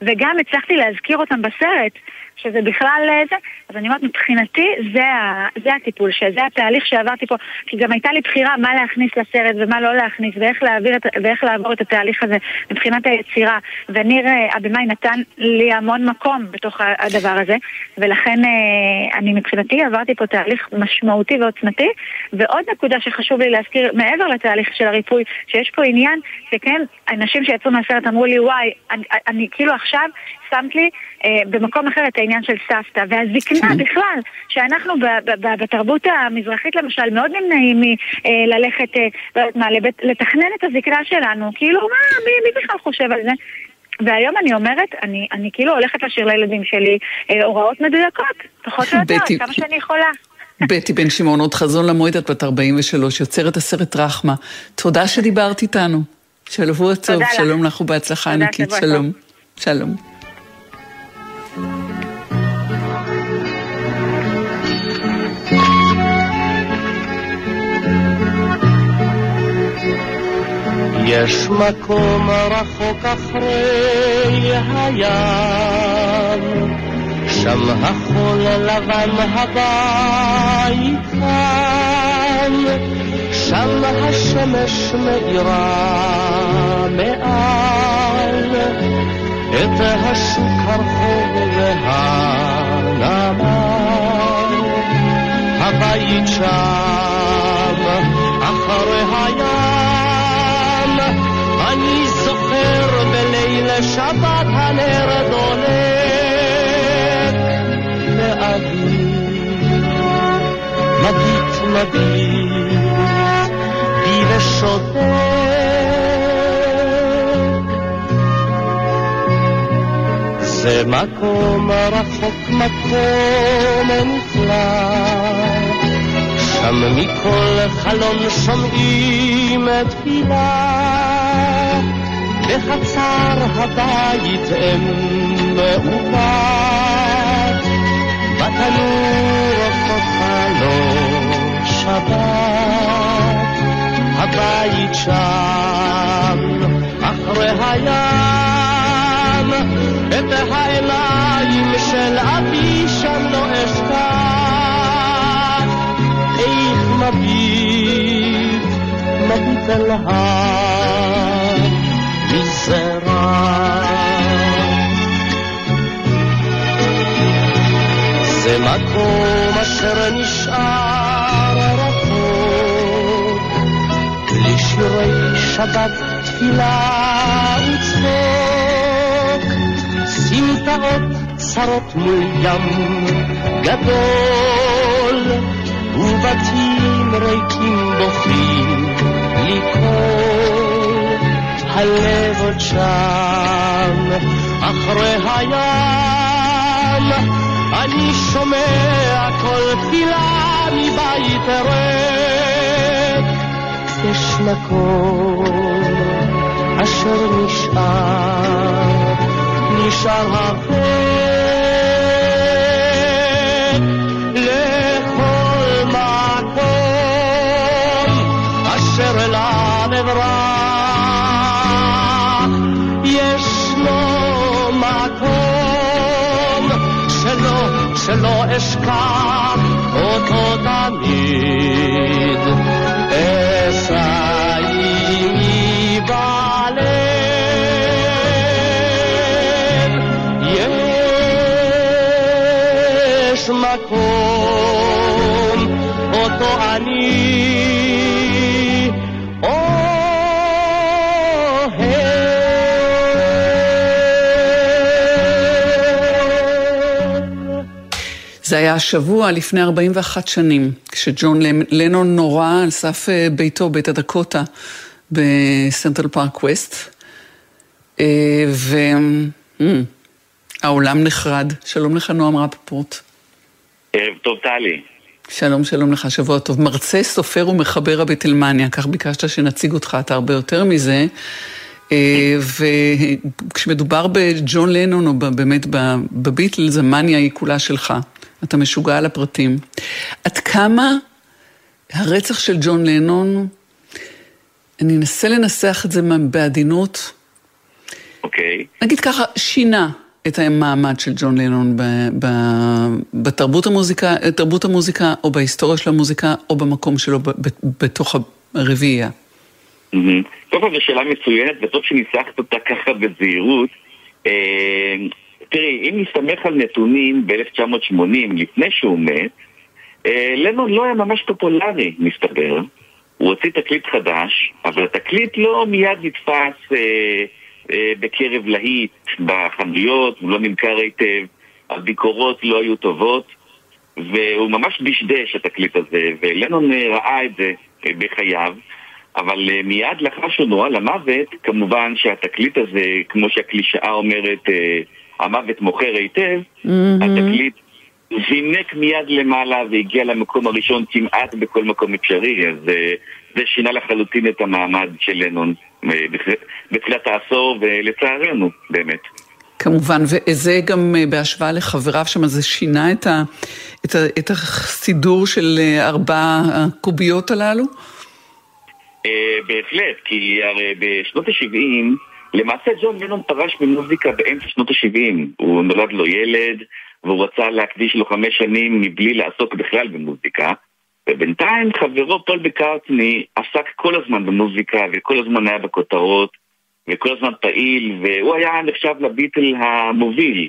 וגם הצלחתי להזכיר אותם בסרט שזה בכלל אה, זה, אז אני אומרת, מבחינתי זה, ה, זה הטיפול, שזה התהליך שעברתי פה, כי גם הייתה לי בחירה מה להכניס לסרט ומה לא להכניס, ואיך, להעביר את, ואיך לעבור את התהליך הזה מבחינת היצירה, וניר אה, הבמאי נתן לי המון מקום בתוך הדבר הזה, ולכן אה, אני מבחינתי עברתי פה תהליך משמעותי ועוצמתי, ועוד נקודה שחשוב לי להזכיר, מעבר לתהליך של הריפוי, שיש פה עניין שכן, אנשים שיצאו מהסרט אמרו לי, וואי, אני, אני כאילו עכשיו שמת לי אה, במקום אחר את העניין של סבתא. והזקנה כן. בכלל, שאנחנו ב- ב- ב- בתרבות המזרחית למשל מאוד נמנעים מללכת, אה, לא יודעת מה, לבית, לתכנן את הזקנה שלנו. כאילו, מה, מי, מי בכלל חושב על זה? והיום אני אומרת, אני, אני כאילו הולכת לשיר לילדים שלי אה, הוראות מדויקות, פחות או יותר, כמה שאני יכולה. בטי בן שמעון, עוד חזון למועד, את בת 43, יוצרת הסרט רחמה. תודה שדיברת איתנו. שבוע טוב, שלום לך ובהצלחה ענקית, שלום. שלום. יש מקום רחוק אחרי הים, שם החול לבן הבית כאן, שם השמש מאירה מעל את הרחוב והנמל. הבית שם אחרי הים. אני זוכר בליל שבת הנר דולק. לאבי מביט מביט בי ושותק זה מקום רחוק מקום נפלא שם מכל חלון שומעים תפילה, בחצר הבית אם מעוות, בתנור חלון שבת, הבית שם אחרי הים, את העיניים של אבי שם לא אשכח. מביט, מביט אל המזרח. זה מקום אשר נשאר רחוק, שבת תפילה וצחוק, סמטאות צרות מול ים גדול, ובתים ריקים בוכים לי קול, הלב עוד שם, אחרי הים, אני שומע כל תפילה מבית ריק, יש מקום אשר נשאר, נשאר הרחק לכל מקום אשר אליו אברח. ישנו מקום שלא, שלא אשכח אותו תמיד. מקום אותו אני. זה היה השבוע לפני 41 שנים, כשג'ון לנון נורה על סף אה, ביתו, בית הדקוטה, בסנטרל פארק ווסט, אה, והעולם נחרד. שלום לך, נועם רפפורט. ערב טוב, טלי. שלום, שלום לך, שבוע טוב. מרצה, סופר ומחבר הבטלמניה, כך ביקשת שנציג אותך, אתה הרבה יותר מזה. אה, וכשמדובר בג'ון לנון, או באמת בביטלס, המאניה היא כולה שלך. אתה משוגע על הפרטים. עד כמה הרצח של ג'ון לנון, אני אנסה לנסח את זה בעדינות, אוקיי. נגיד ככה, שינה את המעמד של ג'ון לנון ב, ב, בתרבות המוזיקה, תרבות המוזיקה, או בהיסטוריה של המוזיקה, או במקום שלו ב, ב, בתוך הרביעייה. קודם כל זו שאלה מצוינת, וטוב שניסחת אותה ככה בזהירות. אה, תראי, אם נסתמך על נתונים ב-1980, לפני שהוא מת, אה, לנון לא היה ממש פופולרי, מסתבר. הוא הוציא תקליט חדש, אבל התקליט לא מיד נתפס אה, בקרב להיט בחנויות, הוא לא נמכר היטב, הביקורות לא היו טובות, והוא ממש דשדש התקליט הזה, ולנון אה, ראה את זה אה, בחייו. אבל אה, מיד לאחר שהוא נורה למוות, כמובן שהתקליט הזה, כמו שהקלישאה אומרת, אה, המוות מוכר היטב, התקליט זינק מיד למעלה והגיע למקום הראשון כמעט בכל מקום אפשרי, אז אה, זה שינה לחלוטין את המעמד של לנון אה, בתחילת העשור, ולצערנו, באמת. כמובן, וזה גם אה, בהשוואה לחבריו שם, זה שינה את, ה, את, ה, את הסידור של ארבע הקוביות הללו? בהחלט, כי הרי בשנות ה-70, למעשה ג'ון לנון פרש ממוזיקה באמצע שנות ה-70. הוא נולד לו ילד, והוא רצה להקדיש לו חמש שנים מבלי לעסוק בכלל במוזיקה. ובינתיים חברו פול בקרטני עסק כל הזמן במוזיקה, וכל הזמן היה בכותרות, וכל הזמן פעיל, והוא היה נחשב לביטל המוביל.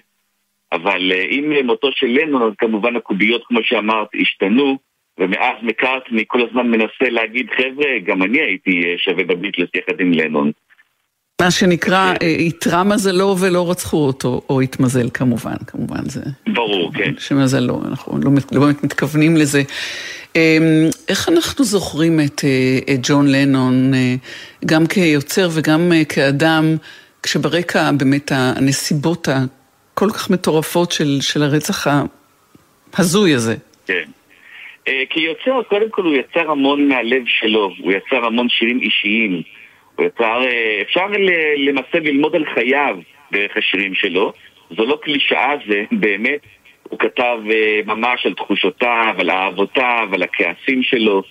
אבל אה, עם מותו של לנון, אז כמובן הקוביות, כמו שאמרת, השתנו, ומאז מקארטני כל הזמן מנסה להגיד, חבר'ה, גם אני הייתי אה, שווה בביטלס יחד עם לנון. מה שנקרא, אה, איתרע מזלו ולא רצחו אותו, או התמזל כמובן, כמובן זה... ברור, כן. שמזלו, אנחנו לא, לא באמת מתכוונים לזה. אמ, איך אנחנו זוכרים את, אה, את ג'ון לנון, אה, גם כיוצר וגם אה, כאדם, כשברקע באמת הנסיבות הכל כך מטורפות של, של הרצח ההזוי הזה? כן. אה, כיוצר, קודם כל הוא יצר המון מהלב שלו, הוא יצר המון שירים אישיים. הוא יצר, אה, אפשר למעשה ללמוד על חייו דרך השירים שלו. זו לא קלישאה, זה באמת, הוא כתב אה, ממש על תחושותיו, על אהבותיו, על הכעסים שלו.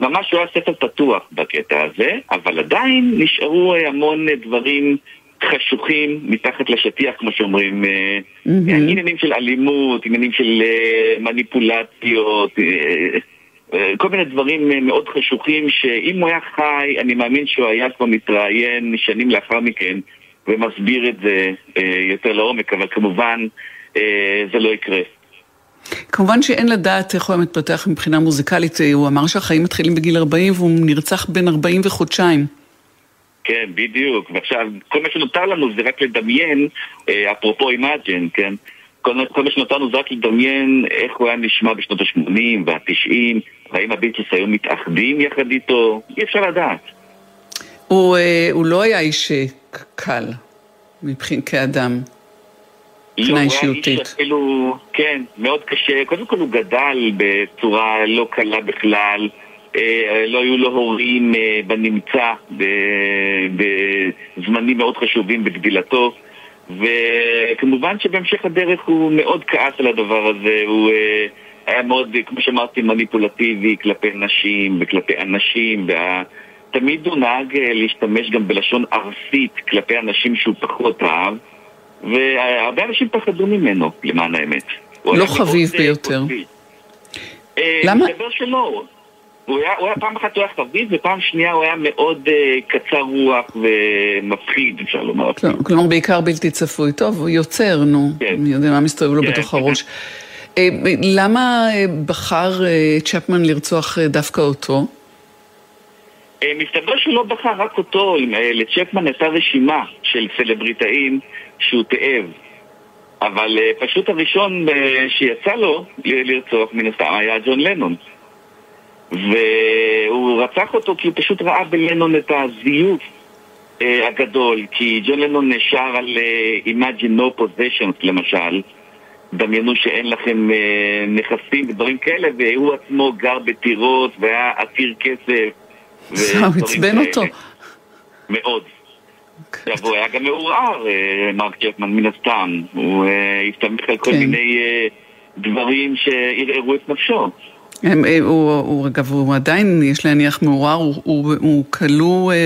ממש הוא היה ספר פתוח בקטע הזה, אבל עדיין נשארו אה, המון דברים חשוכים מתחת לשטיח, כמו שאומרים. אה, עניינים של אלימות, עניינים של מניפולציות, כל מיני דברים אה, מאוד חשוכים, שאם הוא היה חי, אני מאמין שהוא היה כבר מתראיין שנים לאחר מכן ומסביר את זה אה, יותר לעומק, אבל כמובן אה, זה לא יקרה. כמובן שאין לדעת איך הוא היה מתפתח מבחינה מוזיקלית, הוא אמר שהחיים מתחילים בגיל 40 והוא נרצח בין 40 וחודשיים. כן, בדיוק. ועכשיו, כל מה שנותר לנו זה רק לדמיין, אפרופו Imagine, כן? כל, מה- כל מה שנותר לנו זה רק לדמיין איך הוא היה נשמע בשנות ה-80 וה-90, והאם הביטלס היו מתאחדים יחד איתו, אי אפשר לדעת. הוא, אה, הוא לא היה איש אה, קל, מבחין כאדם. לא, מבחינה איש אישיותית. שאפילו, כן, מאוד קשה. קודם כל הוא גדל בצורה לא קלה בכלל. אה, לא היו לו הורים בנמצא בזמנים מאוד חשובים בגדילתו. וכמובן שבהמשך הדרך הוא מאוד כעס על הדבר הזה, הוא אה, היה מאוד, כמו שאמרתי, מניפולטיבי כלפי נשים וכלפי אנשים, וה... תמיד הוא נהג אה, להשתמש גם בלשון ארסית כלפי אנשים שהוא פחות אהב, והרבה אנשים פחדו ממנו, למען האמת. לא חביב אה, ביותר. למה? מסתבר שלא. הוא היה, הוא היה פעם אחת הוא היה חביב, ופעם שנייה הוא היה מאוד אה, קצר רוח ומפחיד, אפשר לומר. כל- כלומר, בעיקר בלתי צפוי. טוב, הוא יוצר, נו. כן. מי יודע מה מסתובב לו כן. בתוך הראש. אה, למה אה, בחר צ'פמן לרצוח דווקא אותו? מסתבר שהוא לא בחר רק אותו, לצ'פמן הייתה רשימה של סלבריטאים שהוא תיעב. אבל פשוט הראשון שיצא לו לרצוח מן הסתם היה ג'ון לנון. והוא רצח אותו כי הוא פשוט ראה בלנון את הזיוף אה, הגדול, כי ג'ון לנון נשר על אה, Imagine No Possessions למשל, דמיינו שאין לכם אה, נכסים ודברים כאלה, והוא עצמו גר בטירות והיה עתיר כסף. זה, הוא עצבן. אותו. מאוד. עכשיו, הוא היה גם מעורער, אה, מרק צ'פמן, מן הסתם. הוא אה, הסתמך על כל כן. מיני אה, דברים שערערו את נפשו. הם, אה, הוא, הוא, אגב, הוא עדיין, יש להניח מעורר, הוא, הוא, הוא כלוא, אה,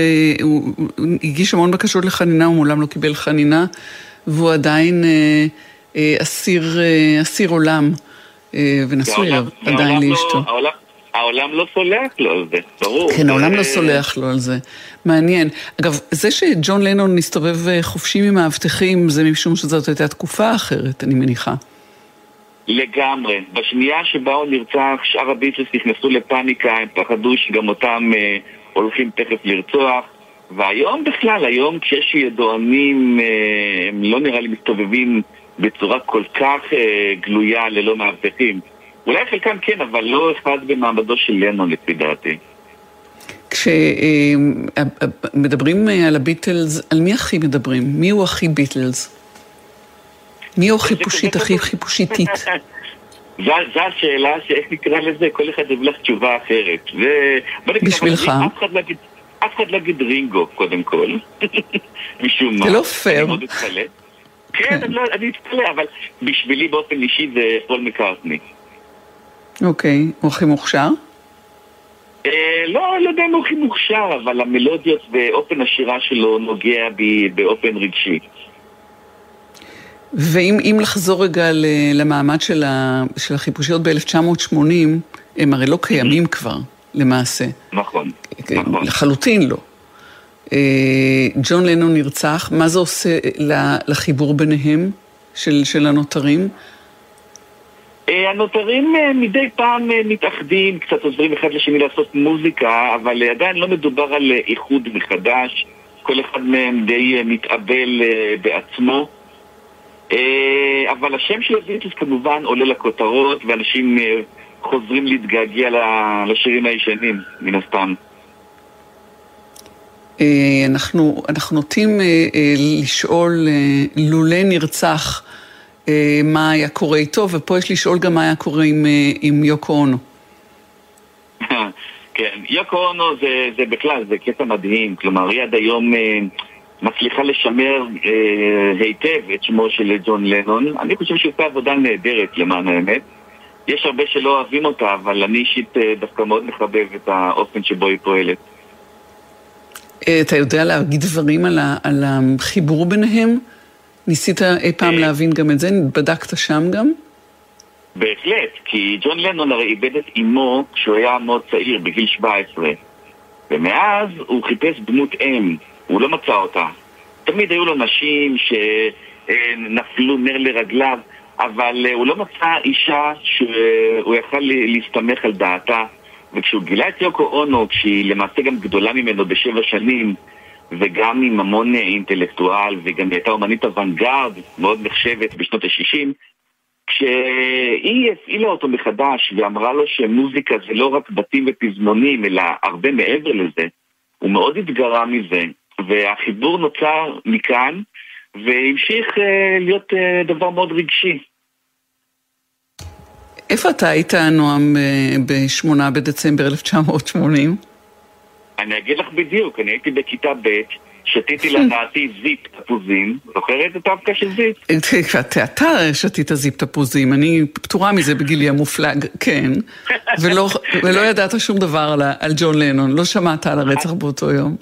הוא, הוא הגיש המון בקשות לחנינה, הוא מעולם לא קיבל חנינה, והוא עדיין אה, אסיר, אסיר עולם, ונשוי עדיין לא- לאשתו. העולם- העולם לא סולח לו על זה, ברור. כן, העולם לא סולח לו על זה. מעניין. אגב, זה שג'ון לנון מסתובב אה, חופשי ממאבטחים, זה משום שזאת הייתה תקופה אחרת, אני מניחה. לגמרי. בשנייה שבה הוא נרצח, שאר הביטלס נכנסו לפאניקה, הם פחדו שגם אותם אה, הולכים תכף לרצוח. והיום בכלל, היום כשיש ידוענים, אה, הם לא נראה לי מסתובבים בצורה כל כך אה, גלויה ללא מאבטחים. אולי חלקם כן, אבל לא אחד במעמדו של לנון לפי דעתי. כשמדברים אה, על הביטלס, על מי הכי מדברים? מי הוא הכי ביטלס? מי הוא חיפושית, הכי חיפושיתית? זו השאלה שאיך נקרא לזה, כל אחד יביא לך תשובה אחרת. בשבילך. אבל אף אחד לא יגיד- אף אחד לא יגיד רינגו, קודם כל. משום מה. זה לא פייר. אני. כן, אני לא- אני אתפלא, אבל בשבילי באופן אישי זה פול מקארטני. אוקיי, הוא הכי מוכשר? אה, לא, לא יודע אם הוא הכי מוכשר, אבל המלודיות ואופן השירה שלו נוגע בי באופן רגשי. ואם אם לחזור רגע למעמד של, ה, של החיפושיות ב-1980, הם הרי לא קיימים כבר, למעשה. נכון, נכון. לחלוטין לא. אה, ג'ון לנון נרצח, מה זה עושה לחיבור ביניהם, של, של הנותרים? אה, הנותרים אה, מדי פעם אה, מתאחדים, קצת עוזרים אחד לשני לעשות מוזיקה, אבל אה, עדיין לא מדובר על אה, איחוד מחדש. כל אחד מהם די אה, מתאבל אה, בעצמו. אה, אבל השם של הביטלס כמובן עולה לכותרות, ואנשים אה, חוזרים להתגעגע לשירים הישנים, מן הסתם. אה, אנחנו, אנחנו נוטים לשאול, לולא נרצח, מה היה קורה איתו, ופה יש לשאול גם מה היה קורה עם, עם יוקו אונו. כן, יוקו אונו זה, זה בכלל, זה קטע מדהים. כלומר, היא עד היום מצליחה לשמר אה, היטב את שמו של ג'ון לנון. אני חושב שהיא עושה עבודה נהדרת, למען האמת. יש הרבה שלא אוהבים אותה, אבל אני אישית אה, דווקא מאוד מחבב את האופן שבו היא פועלת. אה, אתה יודע להגיד דברים על, ה, על החיבור ביניהם? ניסית אי פעם אה. להבין גם את זה? בדקת שם גם? בהחלט, כי ג'ון לנון הרי איבד את אמו כשהוא היה מאוד צעיר, בגיל 17. ומאז הוא חיפש דמות אם, הוא לא מצא אותה. תמיד היו לו נשים שנפלו נר לרגליו, אבל אה, הוא לא מצא אישה שהוא יכל להסתמך על דעתה. וכשהוא גילה את יוקו אונו, כשהיא למעשה גם גדולה ממנו בשבע שנים, וגם עם המון אינטלקטואל, וגם הייתה אומנית אוונגרד מאוד נחשבת בשנות ה-60, כשהיא הפעילה אותו מחדש ואמרה לו שמוזיקה זה לא רק בתים ופזמונים, אלא הרבה מעבר לזה, הוא מאוד התגרה מזה, והחיבור נוצר מכאן, והמשיך uh, להיות uh, דבר מאוד רגשי. איפה אתה היית, נועם, אה, ב-8 בדצמבר 1980? אני אגיד לך בדיוק, אני הייתי בכיתה ב', שתיתי לדעתי זיפ תפוזים, זוכרת את האבקה של זיפ? אתה שתית זיפ תפוזים, אני פטורה מזה בגילי המופלג, כן, ולא, ולא ידעת שום דבר על, על ג'ון לנון, לא שמעת על הרצח באותו יום.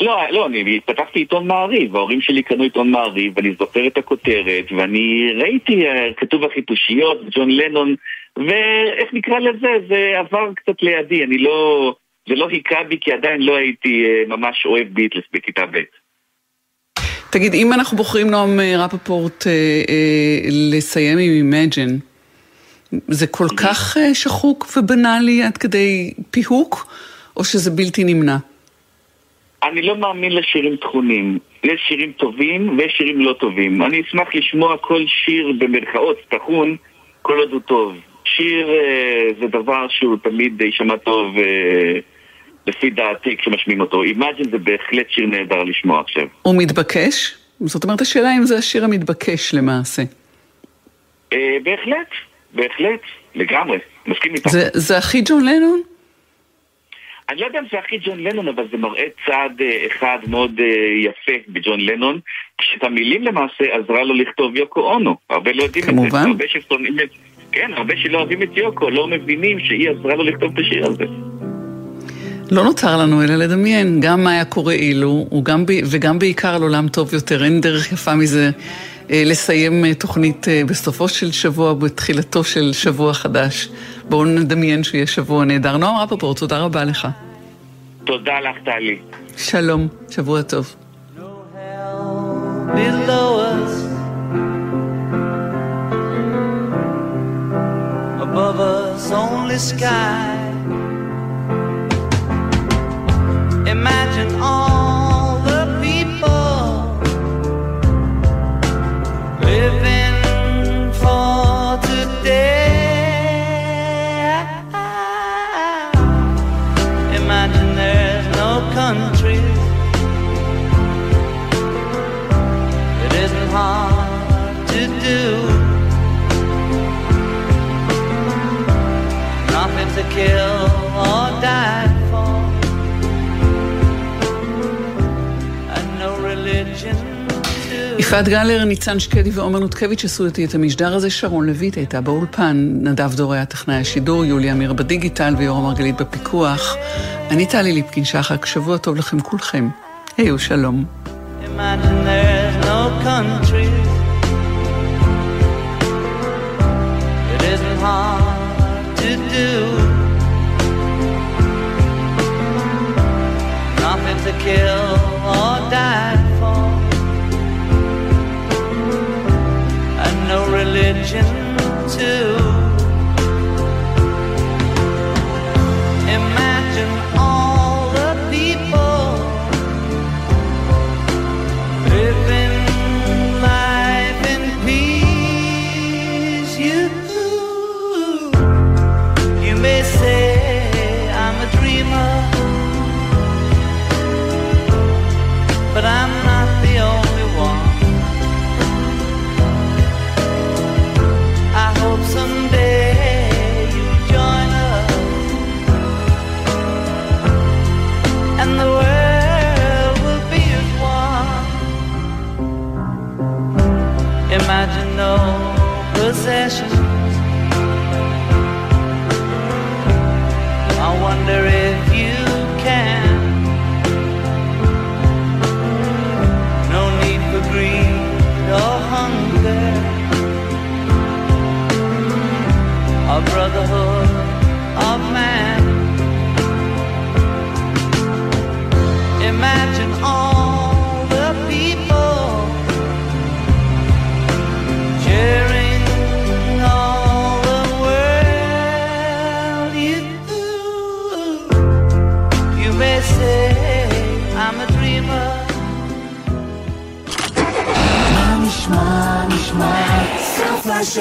לא, לא, אני פתחתי עיתון מעריב, ההורים שלי קנו עיתון מעריב, ואני זוכר את הכותרת, ואני ראיתי, אה, כתוב החיפושיות, ג'ון לנון, ואיך נקרא לזה, זה עבר קצת לידי, אני לא... זה לא היכה בי כי עדיין לא הייתי אה, ממש אוהב ביטלס בכיתה ב'. תגיד, אם אנחנו בוחרים, נועם אה, רפפורט, אה, אה, לסיים עם Imagine, זה כל mm-hmm. כך אה, שחוק ובנאלי עד כדי פיהוק, או שזה בלתי נמנע? אני לא מאמין לשירים תכונים. יש שירים טובים ויש שירים לא טובים. אני אשמח לשמוע כל שיר במרכאות תכון, כל עוד הוא טוב. שיר אה, זה דבר שהוא תמיד יישמע טוב אה, לפי דעתי כשמשמיעים אותו. Imagine זה בהחלט שיר נהדר לשמוע עכשיו. הוא מתבקש? זאת אומרת, השאלה אם זה השיר המתבקש למעשה. אה, בהחלט, בהחלט, לגמרי, מסכים איתך. זה, זה הכי ג'ון לנון? אני לא יודע אם זה הכי ג'ון לנון, אבל זה מראה צעד אה, אחד מאוד אה, יפה בג'ון לנון, כשאת המילים למעשה עזרה לו לכתוב יוקו אונו. הרבה לא יודעים כמובן. את זה. הרבה ששונאים את... כן, הרבה שלא אוהבים את יוקו, לא מבינים שהיא עזרה לו לכתוב את השיר הזה. לא נותר לנו אלא לדמיין גם מה היה קורה אילו, וגם. וגם בעיקר על עולם טוב יותר. אין דרך יפה מזה לסיים אה, תוכנית אה, בסופו של שבוע, בתחילתו של שבוע חדש. בואו נדמיין שיהיה שבוע נהדר. נועם רפפורט, תודה רבה לך. תודה לך, טלי. שלום, שבוע טוב. below us. Above us, only sky. Imagine all יפעת גלר, ניצן שקדי ועומר נותקביץ' עשו איתי את המשדר הזה, שרון לויט הייתה באולפן, נדב דור היה טכנאי השידור, יוליה אמיר בדיגיטל ויורם מרגלית בפיקוח. אני טלי ליפקין שחק, שבוע טוב לכם כולכם. היו שלום. Nothing to kill or die to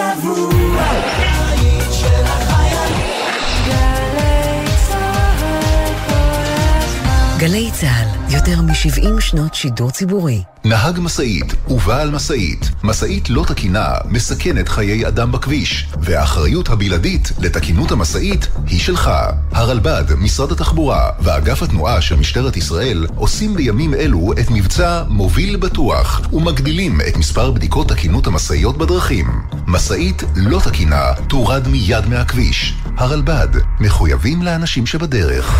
השבוע. גלי צה"ל, יותר מ-70 שנות שידור ציבורי. נהג משאית ובעל משאית, משאית לא תקינה מסכנת חיי אדם בכביש, והאחריות הבלעדית לתקינות המשאית היא שלך. הרלב"ד, משרד התחבורה ואגף התנועה של משטרת ישראל עושים בימים אלו את מבצע מוביל בטוח ומגדילים את מספר בדיקות תקינות המשאיות בדרכים. משאית לא תקינה תורד מיד מהכביש. הרלב"ד, מחויבים לאנשים שבדרך.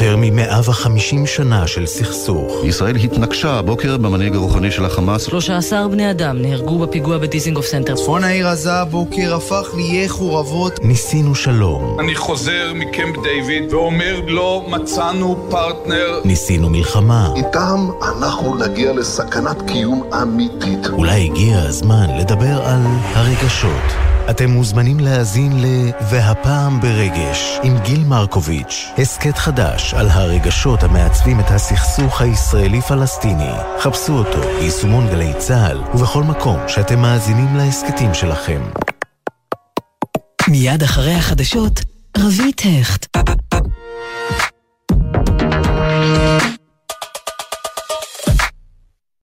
יותר מ-150 שנה של סכסוך. ישראל התנקשה הבוקר במנהיג הרוחני של החמאס. 13 בני אדם נהרגו בפיגוע בדיזינגוף סנטר. צפון העיר עזה הבוקר הפך לאיי חורבות. ניסינו שלום. אני חוזר מקמפ דיוויד ואומר לא מצאנו פרטנר. ניסינו מלחמה. איתם אנחנו נגיע לסכנת קיום אמיתית. אולי הגיע הזמן לדבר על הרגשות. אתם מוזמנים להאזין ל "והפעם ברגש" עם גיל מרקוביץ', הסכת חדש על הרגשות המעצבים את הסכסוך הישראלי-פלסטיני. חפשו אותו ביישומון גלי צה"ל ובכל מקום שאתם מאזינים להסכתים שלכם. מיד אחרי החדשות, רבית הכט.